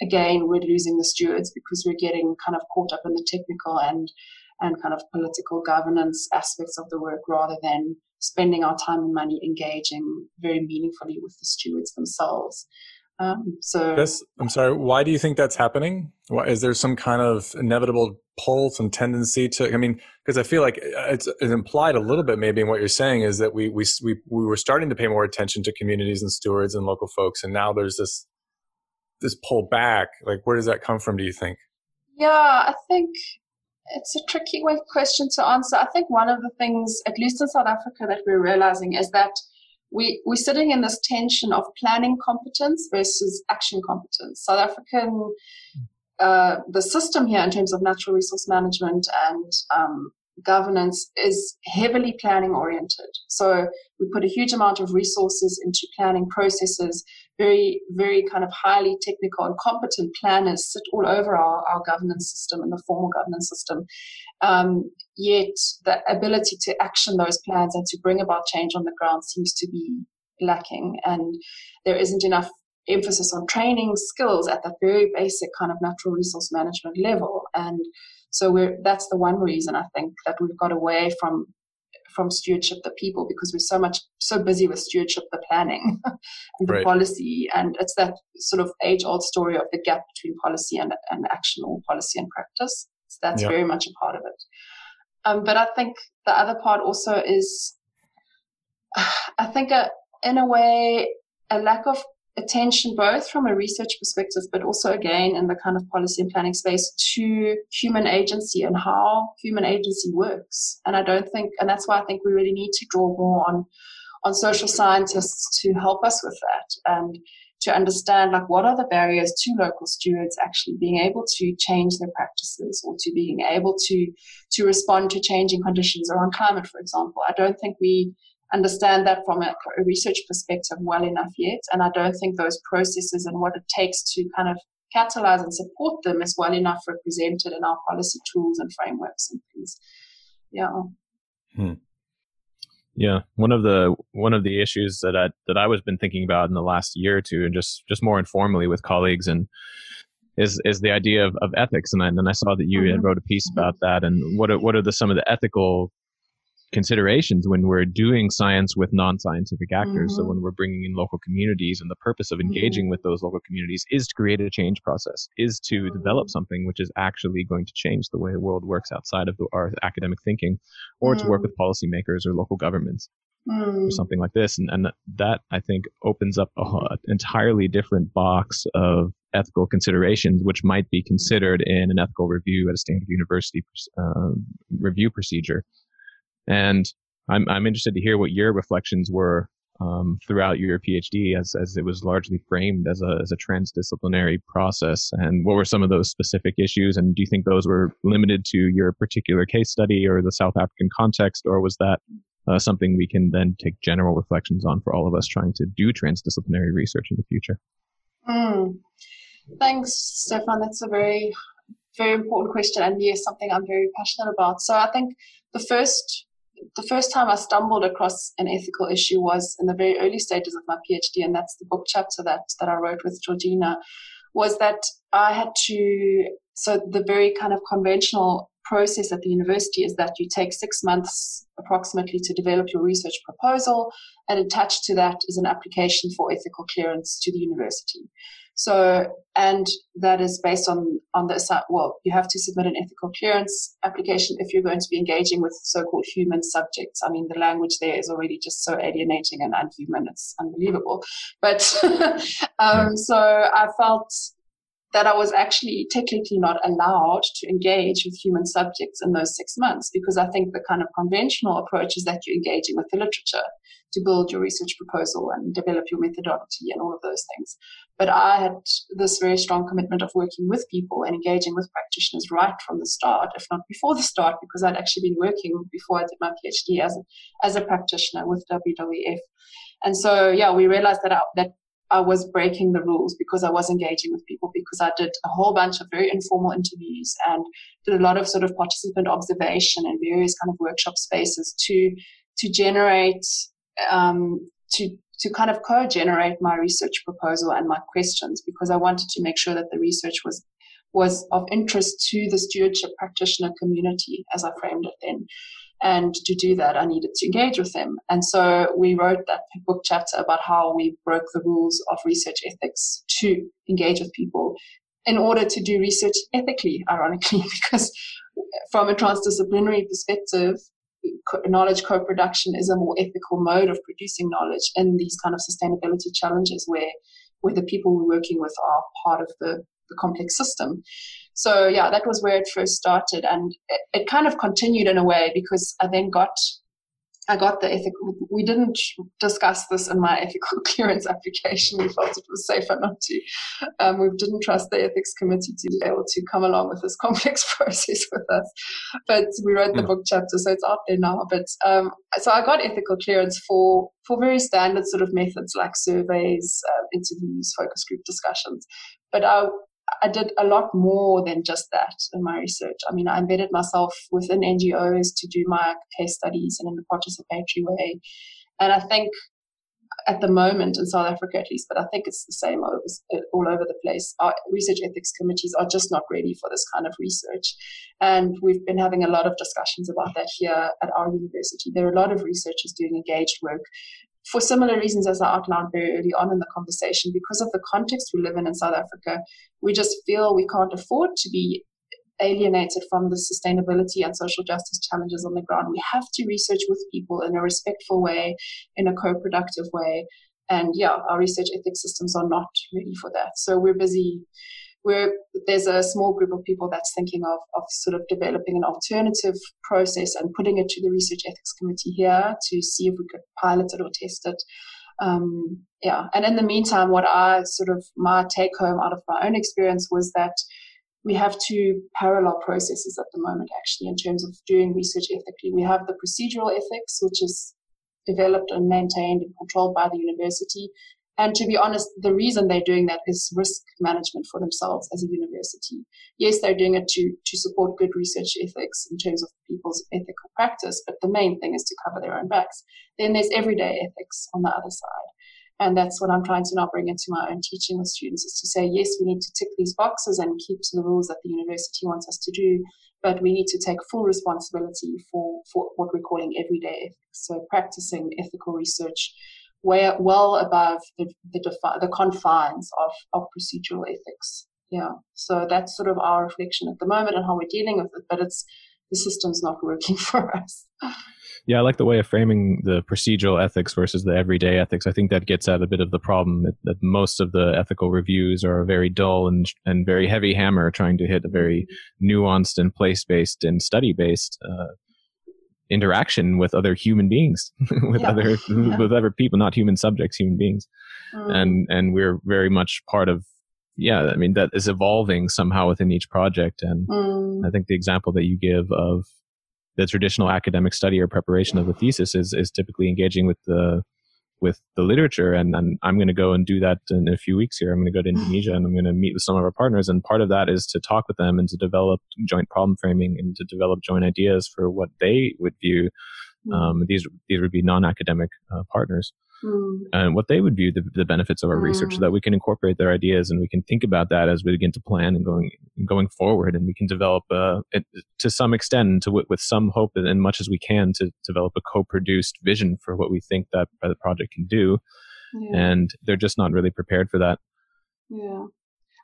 again, we're losing the stewards because we're getting kind of caught up in the technical and and kind of political governance aspects of the work rather than spending our time and money engaging very meaningfully with the stewards themselves. Um, so, yes, I'm sorry. Why do you think that's happening? Why, is there some kind of inevitable pull, some tendency to? I mean, because I feel like it's, it's, implied a little bit, maybe in what you're saying, is that we we we we were starting to pay more attention to communities and stewards and local folks, and now there's this this pull back. Like, where does that come from? Do you think? Yeah, I think it's a tricky question to answer. I think one of the things, at least in South Africa, that we're realizing is that we, we're sitting in this tension of planning competence versus action competence. South African, uh, the system here in terms of natural resource management and um, governance is heavily planning oriented. So we put a huge amount of resources into planning processes. Very, very kind of highly technical and competent planners sit all over our, our governance system and the formal governance system. Um, yet the ability to action those plans and to bring about change on the ground seems to be lacking. And there isn't enough emphasis on training skills at that very basic kind of natural resource management level. And so we're that's the one reason I think that we've got away from from stewardship the people because we're so much so busy with stewardship the planning and the right. policy. And it's that sort of age old story of the gap between policy and, and action or policy and practice. So that's very much a part of it. Um, but i think the other part also is i think a, in a way a lack of attention both from a research perspective but also again in the kind of policy and planning space to human agency and how human agency works. And i don't think and that's why i think we really need to draw more on on social scientists to help us with that and to understand like what are the barriers to local stewards actually being able to change their practices or to being able to to respond to changing conditions around climate for example. I don't think we understand that from a, a, research perspective well enough yet. And I don't think those processes and what it takes to kind of catalyze and support them is well enough represented in our policy tools and frameworks and things. Yeah. Hmm. Yeah, one of the one of the issues that I that I was been thinking about in the last year or two, and just just more informally with colleagues, and is is the idea of, of ethics. And I, and I saw that you mm-hmm. had wrote a piece about that. And what are, what are the some of the ethical considerations when we're doing science with non-scientific actors. Mm-hmm. So when we're bringing in local communities and the purpose of engaging mm-hmm. with those local communities is to create a change process, is to mm-hmm. develop something which is actually going to change the way the world works outside of the, our academic thinking or to work with mm. policymakers or local governments. Or something like this, and, and that I think opens up an entirely different box of ethical considerations, which might be considered in an ethical review at a standard University uh, review procedure and I'm, I'm interested to hear what your reflections were um, throughout your PhD as, as it was largely framed as a, as a transdisciplinary process. And what were some of those specific issues? And do you think those were limited to your particular case study or the South African context, or was that uh, something we can then take general reflections on for all of us trying to do transdisciplinary research in the future? Mm. Thanks, Stefan. That's a very, very important question, and yes, something I'm very passionate about. So I think the first the first time I stumbled across an ethical issue was in the very early stages of my PhD, and that's the book chapter that that I wrote with Georgina. Was that I had to so the very kind of conventional process at the university is that you take six months approximately to develop your research proposal, and attached to that is an application for ethical clearance to the university. So, and that is based on, on the, well, you have to submit an ethical clearance application if you're going to be engaging with so-called human subjects. I mean, the language there is already just so alienating and unhuman. It's unbelievable. But, um, so I felt that I was actually technically not allowed to engage with human subjects in those six months because I think the kind of conventional approach is that you're engaging with the literature to build your research proposal and develop your methodology and all of those things. But I had this very strong commitment of working with people and engaging with practitioners right from the start, if not before the start, because I'd actually been working before I did my PhD as a, as a practitioner with WWF. And so, yeah, we realized that that I was breaking the rules because I was engaging with people because I did a whole bunch of very informal interviews and did a lot of sort of participant observation and various kind of workshop spaces to to generate um, to to kind of co-generate my research proposal and my questions because I wanted to make sure that the research was was of interest to the stewardship practitioner community as I framed it then. And to do that, I needed to engage with them. And so we wrote that book chapter about how we broke the rules of research ethics to engage with people in order to do research ethically, ironically, because from a transdisciplinary perspective, knowledge co-production is a more ethical mode of producing knowledge in these kind of sustainability challenges where where the people we're working with are part of the, the complex system. So yeah, that was where it first started, and it, it kind of continued in a way because I then got I got the ethical. We didn't discuss this in my ethical clearance application. We felt it was safer not to. Um, we didn't trust the ethics committee to be able to come along with this complex process with us. But we wrote the yeah. book chapter, so it's out there now. But um, so I got ethical clearance for for very standard sort of methods like surveys, uh, interviews, focus group discussions. But I I did a lot more than just that in my research. I mean, I embedded myself within NGOs to do my case studies and in a participatory way. And I think at the moment in South Africa, at least, but I think it's the same all over the place. Our research ethics committees are just not ready for this kind of research. And we've been having a lot of discussions about that here at our university. There are a lot of researchers doing engaged work for similar reasons as I outlined very early on in the conversation, because of the context we live in in South Africa, we just feel we can't afford to be alienated from the sustainability and social justice challenges on the ground. We have to research with people in a respectful way, in a co productive way. And yeah, our research ethics systems are not ready for that. So we're busy where there's a small group of people that's thinking of, of sort of developing an alternative process and putting it to the research ethics committee here to see if we could pilot it or test it. Um, yeah, and in the meantime, what I sort of my take home out of my own experience was that we have two parallel processes at the moment, actually, in terms of doing research ethically. We have the procedural ethics, which is developed and maintained and controlled by the university, and to be honest, the reason they're doing that is risk management for themselves as a university. Yes, they're doing it to, to support good research ethics in terms of people's ethical practice, but the main thing is to cover their own backs. Then there's everyday ethics on the other side. And that's what I'm trying to now bring into my own teaching with students is to say, yes, we need to tick these boxes and keep to the rules that the university wants us to do, but we need to take full responsibility for, for what we're calling everyday ethics. So practicing ethical research way well above the the, defi- the confines of, of procedural ethics. Yeah, so that's sort of our reflection at the moment and how we're dealing with it. But it's the system's not working for us. Yeah, I like the way of framing the procedural ethics versus the everyday ethics. I think that gets at a bit of the problem that, that most of the ethical reviews are a very dull and and very heavy hammer, trying to hit a very nuanced and place based and study based uh, interaction with other human beings with yeah. other yeah. with other people not human subjects human beings mm. and and we're very much part of yeah i mean that is evolving somehow within each project and mm. i think the example that you give of the traditional academic study or preparation of the thesis is is typically engaging with the with the literature and, and i'm going to go and do that in a few weeks here. I'm going to go to indonesia and i'm going to meet with some of our partners and part of that is to talk with them and to develop joint problem framing and to develop joint ideas for what they would view hmm. um, these these would be non-academic uh, partners mm. and what they would view the, the benefits of our mm. research so hmm. that we can incorporate their ideas and we can think about that as we begin to plan and going going forward and we can develop uh, it, to some extent to with some hope and much as we can to develop a co-produced vision for what we think that the project can do yeah. and they're just not really prepared for that yeah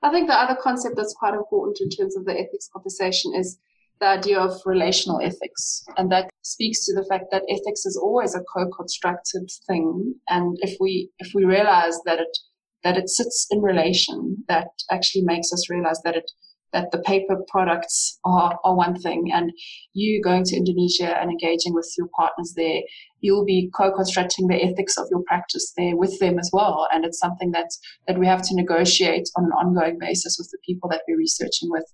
i think the other concept that's quite important in terms of the ethics conversation is the idea of relational ethics. And that speaks to the fact that ethics is always a co-constructed thing. And if we, if we realize that it, that it sits in relation, that actually makes us realize that it, that the paper products are, are one thing and you going to Indonesia and engaging with your partners there, you'll be co-constructing the ethics of your practice there with them as well. And it's something that, that we have to negotiate on an ongoing basis with the people that we're researching with.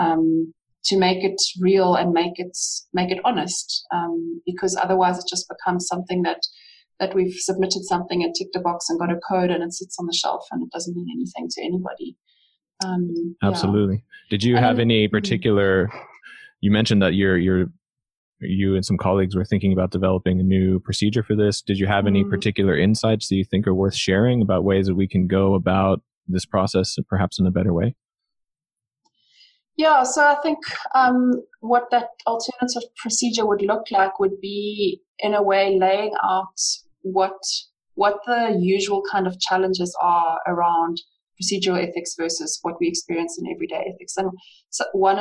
Um, to make it real and make it make it honest um, because otherwise it just becomes something that that we've submitted something and ticked a box and got a code and it sits on the shelf and it doesn't mean anything to anybody um, absolutely yeah. did you have any particular you mentioned that you're you're you and some colleagues were thinking about developing a new procedure for this did you have any mm-hmm. particular insights that you think are worth sharing about ways that we can go about this process perhaps in a better way Yeah, so I think um, what that alternative procedure would look like would be, in a way, laying out what what the usual kind of challenges are around procedural ethics versus what we experience in everyday ethics. And so one,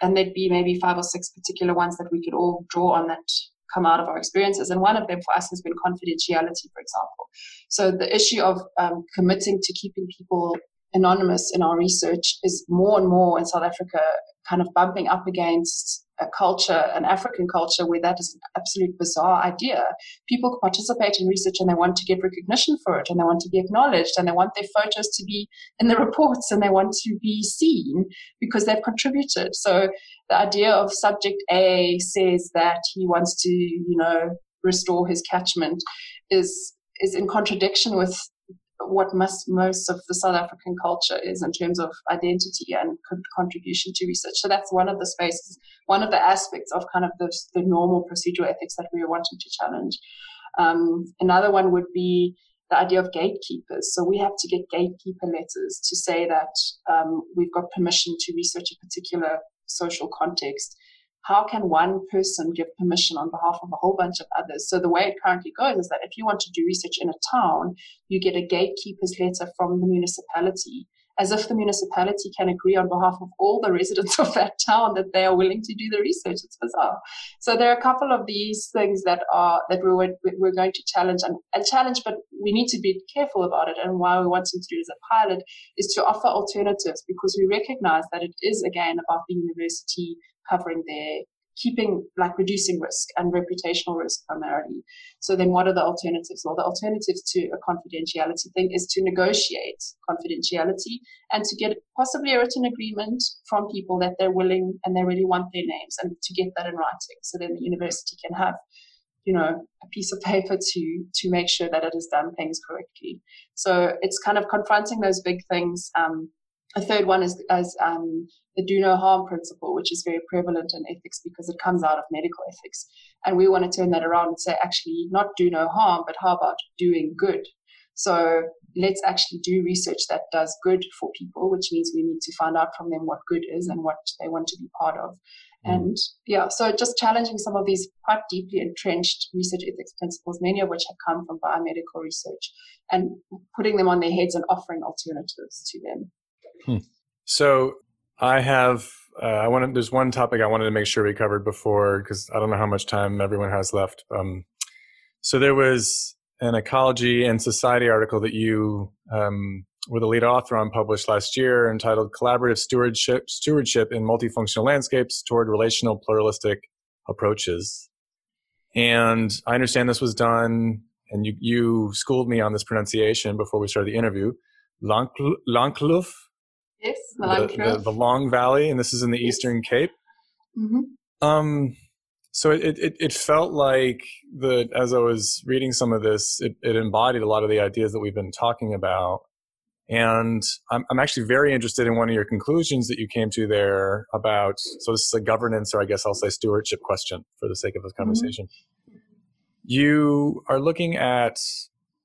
and there'd be maybe five or six particular ones that we could all draw on that come out of our experiences. And one of them for us has been confidentiality, for example. So the issue of um, committing to keeping people anonymous in our research is more and more in South Africa kind of bumping up against a culture, an African culture, where that is an absolute bizarre idea. People participate in research and they want to get recognition for it and they want to be acknowledged and they want their photos to be in the reports and they want to be seen because they've contributed. So the idea of subject A says that he wants to, you know, restore his catchment is is in contradiction with what most, most of the South African culture is in terms of identity and contribution to research. So that's one of the spaces, one of the aspects of kind of the, the normal procedural ethics that we are wanting to challenge. Um, another one would be the idea of gatekeepers. So we have to get gatekeeper letters to say that um, we've got permission to research a particular social context how can one person give permission on behalf of a whole bunch of others? So the way it currently goes is that if you want to do research in a town, you get a gatekeeper's letter from the municipality, as if the municipality can agree on behalf of all the residents of that town that they are willing to do the research. It's bizarre. So there are a couple of these things that are that we're we're going to challenge and, and challenge, but we need to be careful about it. And why we want to do as a pilot is to offer alternatives because we recognize that it is again about the university covering their keeping like reducing risk and reputational risk primarily. So then what are the alternatives? Well, the alternatives to a confidentiality thing is to negotiate confidentiality and to get possibly a written agreement from people that they're willing and they really want their names and to get that in writing. So then the university can have, you know, a piece of paper to to make sure that it has done things correctly. So it's kind of confronting those big things. Um, a third one is, is um, the do no harm principle, which is very prevalent in ethics because it comes out of medical ethics. And we want to turn that around and say, actually, not do no harm, but how about doing good? So let's actually do research that does good for people, which means we need to find out from them what good is and what they want to be part of. Mm. And yeah, so just challenging some of these quite deeply entrenched research ethics principles, many of which have come from biomedical research, and putting them on their heads and offering alternatives to them. Hmm. So I have. Uh, I wanted. There's one topic I wanted to make sure we covered before because I don't know how much time everyone has left. Um, so there was an ecology and society article that you um, were the lead author on published last year entitled "Collaborative Stewardship: Stewardship in Multifunctional Landscapes Toward Relational Pluralistic Approaches." And I understand this was done, and you you schooled me on this pronunciation before we started the interview. Langkloof Yes, the, the, the, Long Valley, and this is in the. Eastern Cape. Mm-hmm. Um, so it, it, it felt like the as I was reading some of this, it, it embodied a lot of the ideas that we've been talking about. And I'm, I'm actually very interested in one of your conclusions that you came to there about. So this is a governance, or I guess I'll say stewardship question for the sake of this mm-hmm. conversation. Mm-hmm. You are looking at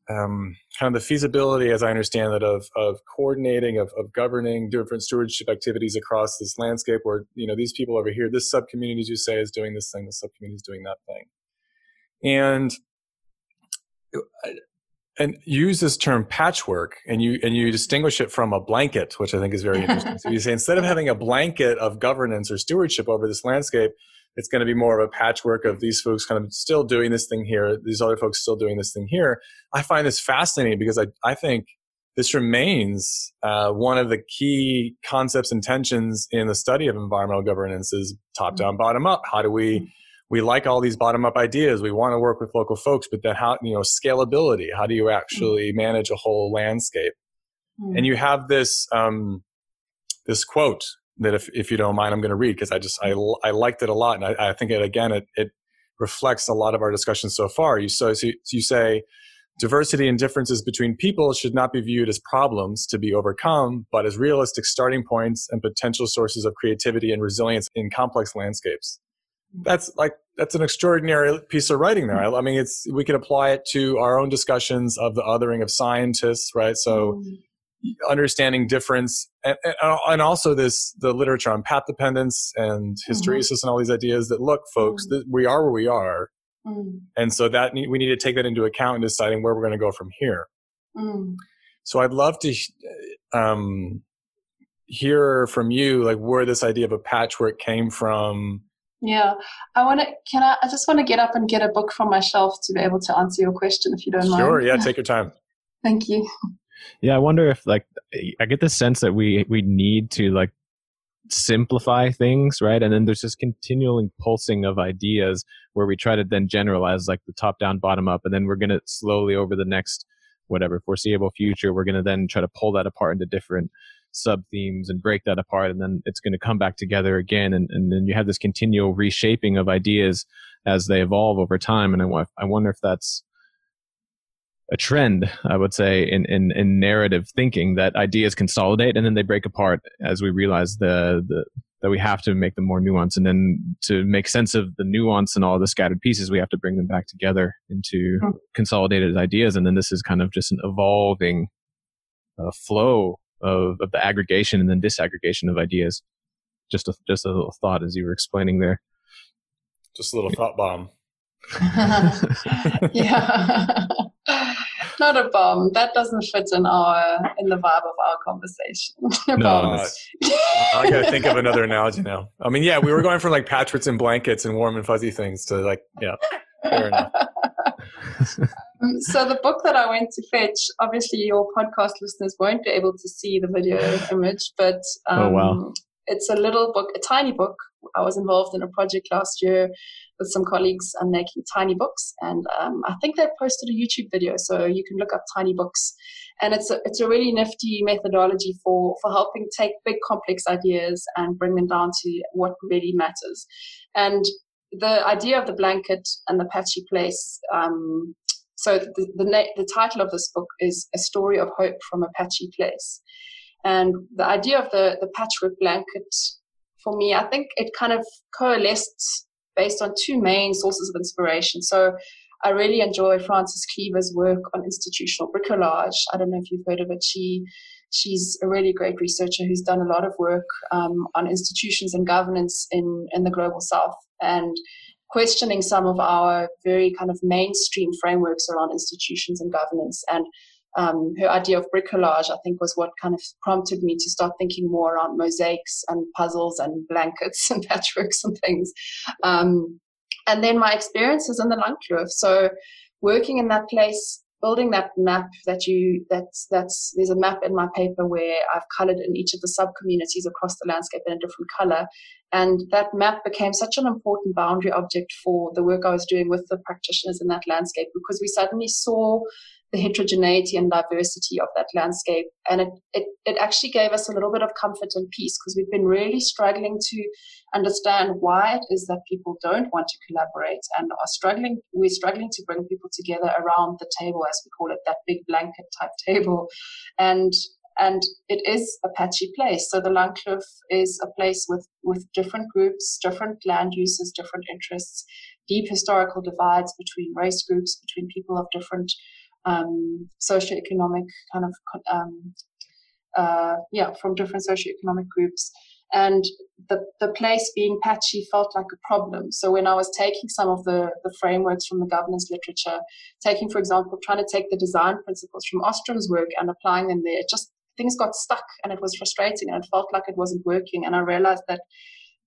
um, kind of the feasibility, as I understand it, of of coordinating, of, of governing different stewardship activities across this landscape, where you know these people over here, this subcommunity, as you say, is doing this thing, this subcommunity is doing that thing, and uh, and use this term patchwork, and you and you distinguish it from a blanket, which I think is very interesting. so you say instead of having a blanket of governance or stewardship over this landscape, it's going to be more of a patchwork of these folks kind of still doing this thing here, these other folks still doing this thing here. I find this fascinating because I, I think this remains uh, one of the key concepts and tensions in the study of environmental governance is top down, bottom up. How do we we like all these bottom up ideas. We want to work with local folks, but then how you know scalability? How do you actually manage a whole landscape? Mm. And you have this um, this quote that if, if you don't mind, I'm going to read because I just, I, I liked it a lot. And I, I think it, again, it, it reflects a lot of our discussion so far. You, so, so you say, diversity and differences between people should not be viewed as problems to be overcome, but as realistic starting points and potential sources of creativity and resilience in complex landscapes. That's like, that's an extraordinary piece of writing there. I, I mean, it's, we can apply it to our own discussions of the othering of scientists, right? So, mm-hmm understanding difference and, and, also this the literature on path dependence and hysteresis mm-hmm. and all these ideas that look folks mm-hmm. we are where we are mm. and so that we need to take that into account in deciding where we're going to go from here mm. so i'd love to um, hear from you like where this idea of a patchwork came from yeah i want to can i i just want to get up and get a book from my shelf to be able to answer your question if you don't mind sure yeah take your time thank you yeah i wonder if like i get the sense that we we need to like simplify things right? And then there's this continual pulsing of ideas where we try to then generalize like the top down bottom up and then we're to slowly over the next whatever foreseeable future we're to then try to pull that apart into different sub themes and break that apart and then it's to come back together again. And, and then you have this continual reshaping of ideas as they evolve over time. And I, I wonder if that's a trend i would say in, in, in narrative thinking that ideas consolidate and then they break apart as we realize the, the that we have to make them more nuanced and then to make sense of the nuance and all the scattered pieces we have to bring them back together into mm-hmm. consolidated ideas and then this is kind of just an evolving uh, flow of, of the aggregation and then disaggregation of ideas. Just a just a little thought as you were explaining there. Just a little thought bomb. yeah. Not a bomb. That doesn't fit in our in the vibe of our conversation. no, I gotta think of another analogy now. I mean, yeah, we were going from like patchworks and blankets and warm and fuzzy things to like, yeah, fair enough. Um, so the book that I went to fetch, obviously your podcast listeners won't be able to see the video image, but um, oh, wow. Um, it's a little book, a tiny book. I was involved in a project last year with some colleagues on making tiny books, and um, I think they posted a YouTube video, so you can look up tiny books. And it's a, it's a really nifty methodology for for helping take big complex ideas and bring them down to what really matters. And the idea of the blanket and the patchy place um, so the, the, the title of this book is A Story of Hope from a Patchy Place. And the idea of the, the patchwork blanket, for me, I think it kind of coalesced based on two main sources of inspiration. So I really enjoy Frances Cleaver's work on institutional bricolage. I don't know if you've heard of it. She she's a really great researcher who's done a lot of work um, on institutions and governance in in the global south. And questioning some of our very kind of mainstream frameworks around institutions and governance. And um, her idea of bricolage, I think, was what kind of prompted me to start thinking more around mosaics and puzzles and blankets and patchworks and things. Um, and then my experiences in the Langkloof. So working in that place building that map that you that's that's there's a map in my paper where I've colored in each of the sub communities across the landscape in a different color and that map became such an important boundary object for the work I was doing with the practitioners in that landscape because we suddenly saw the heterogeneity and diversity of that landscape. And it, it, it actually gave us a little bit of comfort and peace because we've been really struggling to understand why it is that people don't want to collaborate and are struggling. We're struggling to bring people together around the table, as we call it, that big blanket type table. And and it is a patchy place. So the Langkloof is a place with, with different groups, different land uses, different interests, deep historical divides between race groups, between people of different um, socioeconomic kind of um, uh, yeah from different socioeconomic groups and the, the place being patchy felt like a problem. So when I was taking some of the, the frameworks from the governance literature, taking, for example, trying to take the design principles from Ostrom's work and applying them there, just things got stuck and it was frustrating and it felt like it wasn't working. And I realized that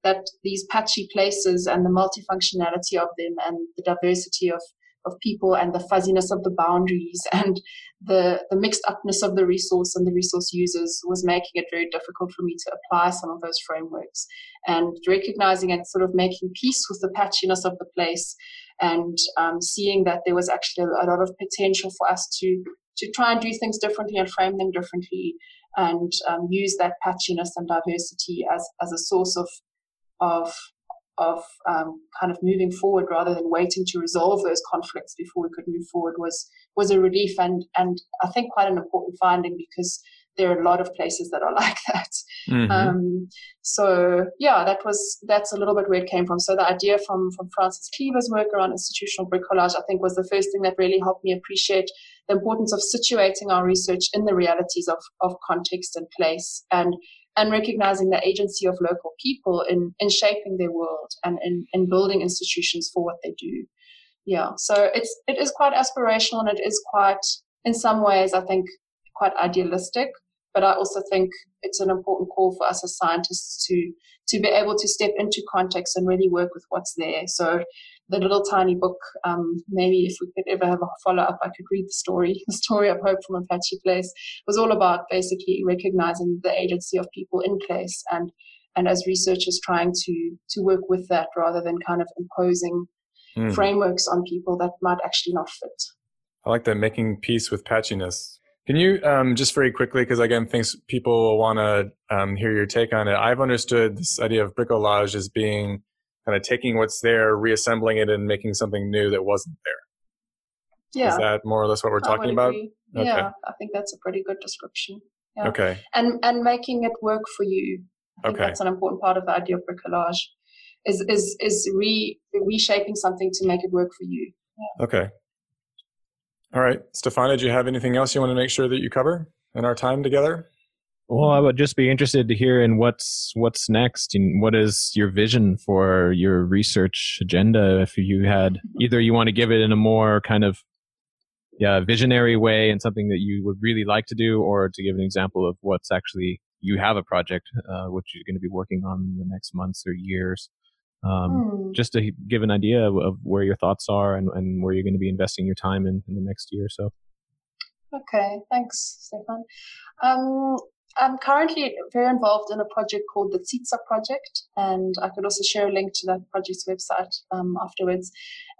that these patchy places and the multifunctionality of them and the diversity of of people and the fuzziness of the boundaries and the, the mixed upness of the resource and the resource users was making it very difficult for me to apply some of those frameworks. And recognizing and sort of making peace with the patchiness of the place and um, seeing that there was actually a lot of potential for us to to try and do things differently and frame them differently and um, use that patchiness and diversity as, as a source of of of um, kind of moving forward rather than waiting to resolve those conflicts before we could move forward was was a relief and and I think quite an important finding because there are a lot of places that are like that. Mm-hmm. Um, so yeah, that was that's a little bit where it came from. So the idea from from Frances Cleaver's work around institutional bricolage, I think, was the first thing that really helped me appreciate the importance of situating our research in the realities of of context and place and and recognizing the agency of local people in, in shaping their world and in, in building institutions for what they do. Yeah, so it's it is quite aspirational and it is quite, in some ways, I think, quite idealistic. But I also think it's an important call for us as scientists to to be able to step into context and really work with what's there. So the little tiny book, um, maybe if we could ever have a follow up, I could read the story, the story of Hope from a Patchy Place was all about basically recognizing the agency of people in place and and as researchers trying to to work with that rather than kind of imposing mm. frameworks on people that might actually not fit. I like that making peace with patchiness. Can you um, just very quickly, because again, things people will want to um, hear your take on it. I've understood this idea of bricolage as being kind of taking what's there, reassembling it, and making something new that wasn't there. Yeah. Is that more or less what we're talking about? Okay. Yeah, I think that's a pretty good description. Yeah. Okay. And and making it work for you. I think okay. that's an important part of the idea of bricolage. Is is is re reshaping something to make it work for you. Yeah. Okay. All right, Stefan, did you have anything else you want to make sure that you cover in our time together? Well, I would just be interested to hear in what's what's next and what is your vision for your research agenda. If you had either you want to give it in a more kind of yeah visionary way and something that you would really like to do, or to give an example of what's actually you have a project uh, which you're going to be working on in the next months or years. Um, hmm. Just to give an idea of, of, where your thoughts are and, and where you're going to be investing your time in, in the next year or so. Okay, thanks, Stefan. Um, I'm currently very involved in a project called the Tsitsa Project, and I could also share a link to that project's website um, afterwards.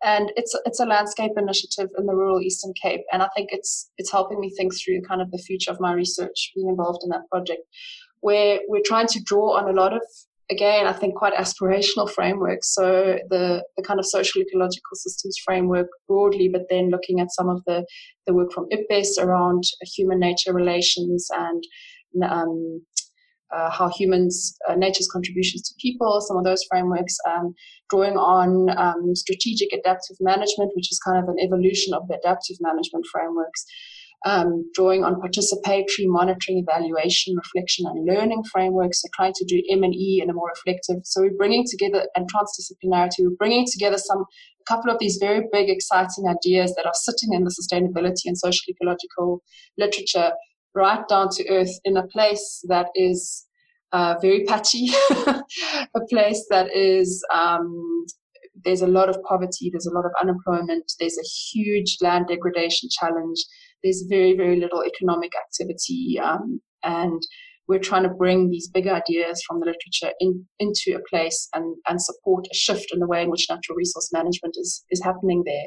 And it's it's a landscape initiative in the rural Eastern Cape, and I think it's it's helping me think through kind of the future of my research being involved in that project, where we're trying to draw on a lot of again, I think quite aspirational frameworks. So the, the kind of social ecological systems framework broadly, but then looking at some of the, the work from IPBES around human nature relations and um, uh, how humans, uh, nature's contributions to people, some of those frameworks, um, drawing on um, strategic adaptive management, which is kind of an evolution of the adaptive management frameworks um, drawing on participatory monitoring, evaluation, reflection, and learning frameworks. So trying to do M&E in a more reflective. So we're bringing together and transdisciplinarity. We're bringing together some a couple of these very big, exciting ideas that are sitting in the sustainability and social ecological literature right down to earth in a place that is uh, very patchy, a place that is um, there's a lot of poverty, there's a lot of unemployment, there's a huge land degradation challenge, there's very, very little economic activity. Um, and we're trying to bring these big ideas from the literature in, into a place and, and support a shift in the way in which natural resource management is, is happening there.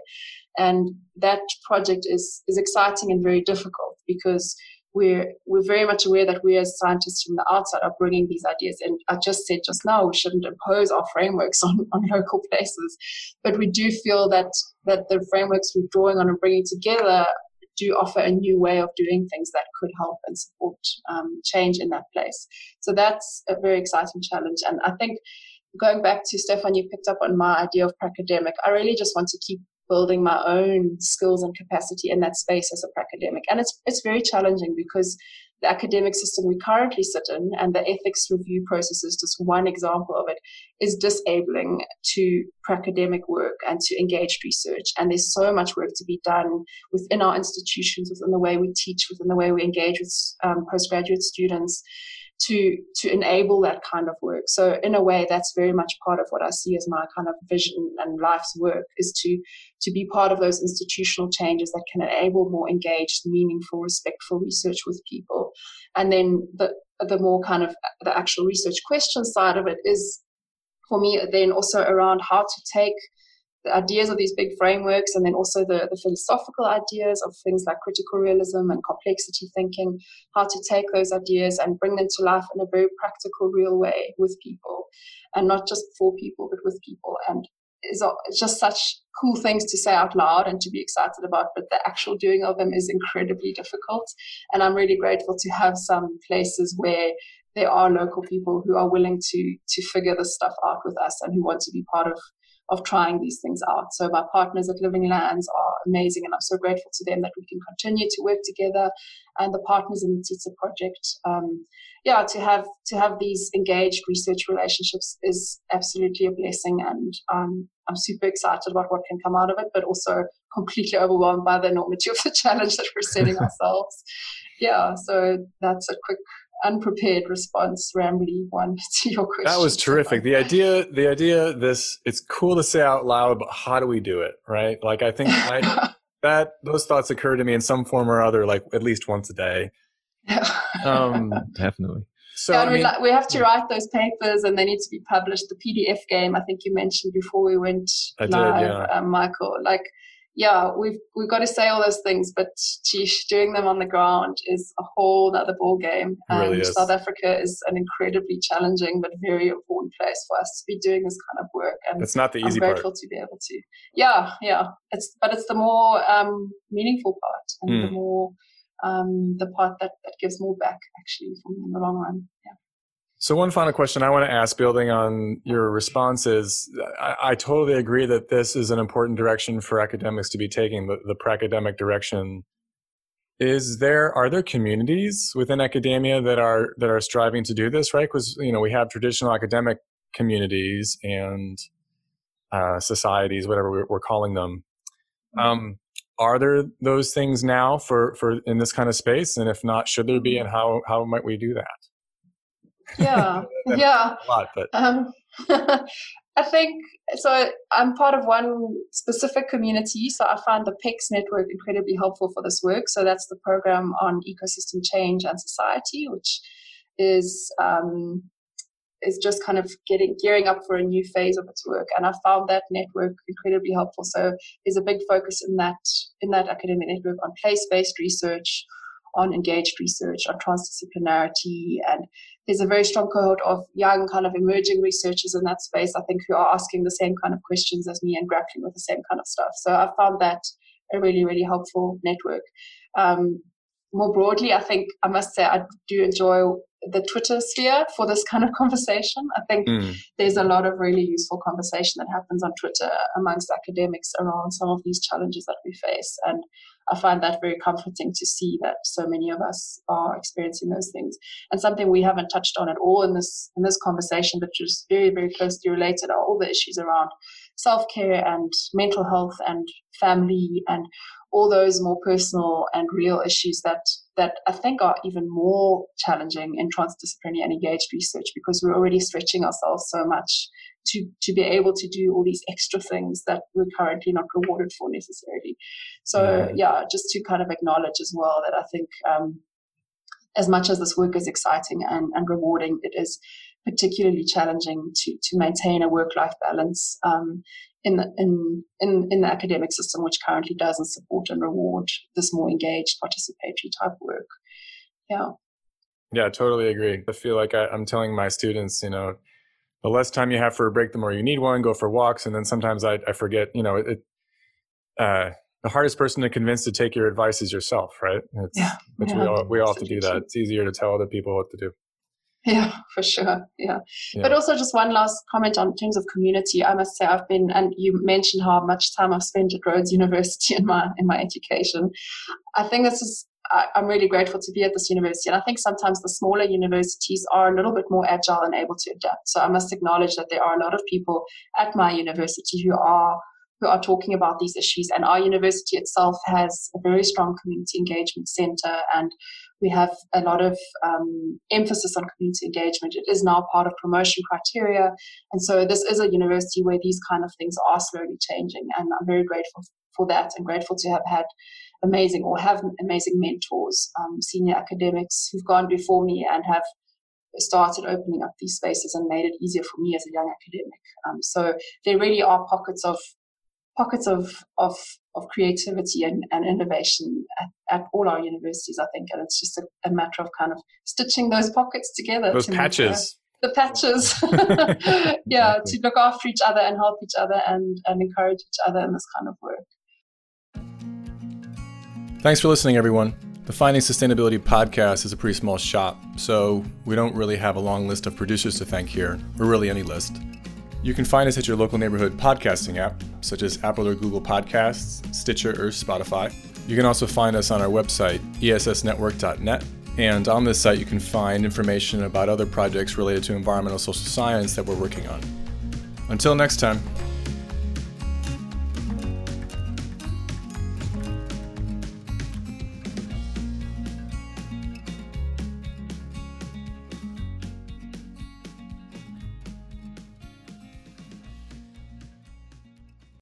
And that project is, is exciting and very difficult because we're we're very much aware that we as scientists from the outside are bringing these ideas and i just said just now we shouldn't impose our frameworks on, on local places but we do feel that that the frameworks we're drawing on and bringing together do offer a new way of doing things that could help and support um, change in that place. So that's a very exciting challenge. And I think going back to Stefan, you picked up on my idea of academic. I really just want to keep building my own skills and capacity in that space as a academic. And it's it's very challenging because the academic system we currently sit in and the ethics review process is just one example of it is disabling to academic work and to engaged research and there's so much work to be done within our institutions within the way we teach within the way we engage with um, postgraduate students to to enable that kind of work. So in a way, that's very much part of what I see as my kind of vision and life's work is to to be part of those institutional changes that can enable more engaged, meaningful, respectful research with people. And then the the more kind of the actual research question side of it is for me then also around how to take the ideas of these big frameworks and then also the, the philosophical ideas of things like critical realism and complexity thinking, how to take those ideas and bring them to life in a very practical, real way with people and not just for people, but with people and is just such cool things to say out loud and to be excited about, but the actual doing of them is incredibly difficult. And I'm really grateful to have some places where there are local people who are willing to to figure this stuff out with us and who want to be part of of trying these things out. So my partners at Living Lands are amazing, and I'm so grateful to them that we can continue to work together. And the partners in the Tsitsa project, um, yeah, to have to have these engaged research relationships is absolutely a blessing, and um, I'm super excited about what can come out of it, but also completely overwhelmed by the enormity of the challenge that we're setting ourselves. Yeah, so that's a quick unprepared response, rambly one to your question. That was terrific. The idea, the idea, this it's cool to say out loud, but how do we do it, right? Like I think I, that those thoughts occur to me in some form or other, like at least once a day. um, Definitely. So yeah, I mean, we have to write those papers and they need to be published. The PDF game, I think you mentioned before we went I live, did, yeah. um, Michael. Like yeah, we've we've got to say all those things, but geez, doing them on the ground is a whole other ball game. And really South Africa is an incredibly challenging but very important place for us to be doing this kind of work. And it's not the easy I'm grateful part. to be able to. Yeah, yeah. It's but it's the more um, meaningful part and mm. the more um, the part that, that gives more back actually for me in the long run. Yeah. So, one final question I want to ask, building on your responses, I, I, totally agree that this is an important direction for academics to be taking, the, the academic direction. Is there are there communities within academia that are that are striving to do this, right? Because you know we have traditional academic communities and uh, societies, whatever we're, we're calling them. Mm-hmm. Um, are there those things now for for in this kind of space? And if not, should there be? And how how might we do that? Yeah yeah. a lot but um, i think so i'm part of one specific community so i found the PECS network incredibly helpful for this work. So that's the program on ecosystem change and society which is um, is just kind of getting gearing up for a new phase of its work. And i found that network incredibly helpful. So there's a big focus in that in that academic network on place-based research on engaged research, on transdisciplinarity, and there's a very strong cohort of young, kind of emerging researchers in that space, I think, who are asking the same kind of questions as me and grappling with the same kind of stuff. So I found that a really, really helpful network. Um, more broadly, I think I must say I do enjoy the Twitter sphere for this kind of conversation. I think mm. there's a lot of really useful conversation that happens on Twitter amongst academics around some of these challenges that we face. And I find that very comforting to see that so many of us are experiencing those things. And something we haven't touched on at all in this in this conversation, but just very, very closely related are all the issues around self-care and mental health and family and all those more personal and real issues that that I think are even more challenging in transdisciplinary and engaged research because we're already stretching ourselves so much to to be able to do all these extra things that we're currently not rewarded for necessarily. So yeah, just to kind of acknowledge as well that I think um, as much as this work is exciting and, and rewarding, it is particularly challenging to to maintain a work life balance um, in the in, in in the academic system, which currently doesn't support and reward this more engaged participatory type work. Yeah. Yeah, totally agree. I feel like I, I'm telling my students, you know, the less time you have for a break, the more you need one. Go for walks, and then sometimes I, I forget. You know, it. Uh, the hardest person to convince to take your advice is yourself, right? It's, yeah, yeah, we all we all have to do that. It's easier to tell other people what to do. Yeah, for sure. Yeah. yeah. But also, just one last comment on terms of community. I must say, I've been, and you mentioned how much time I've spent at Rhodes University in my in my education. I think this is I, am really grateful to be at this university. And I think sometimes the smaller universities are a little bit more agile and able to adapt. So I must acknowledge that there are a lot of people at my university who are who are talking about these issues. And our university itself has a very strong community engagement center and we have a lot of um, emphasis on community engagement. It is now part of promotion criteria. And so this is a university where these kind of things are slowly changing. And I'm very grateful for that and grateful to have had amazing or have amazing mentors, um, senior academics who've gone before me and have started opening up these spaces and made it easier for me as a young academic. Um, so there really are pockets of pockets of of, of creativity and, and innovation at, at all our universities, I think, and it's just a, a, matter of kind of stitching those pockets together. Those to patches. the patches. yeah, exactly. to look after each other and help each other and, and encourage each other in this kind of work. Thanks for listening, everyone. The Finding Sustainability podcast is a pretty small shop, so we don't really have a long list of producers to thank here, or really any list. You can find us at your local neighborhood podcasting app, such as Apple or Google Podcasts, Stitcher, or Spotify. You can also find us on our website, essnetwork.net. And on this site, you can find information about other projects related to environmental social science that we're working on. Until next time.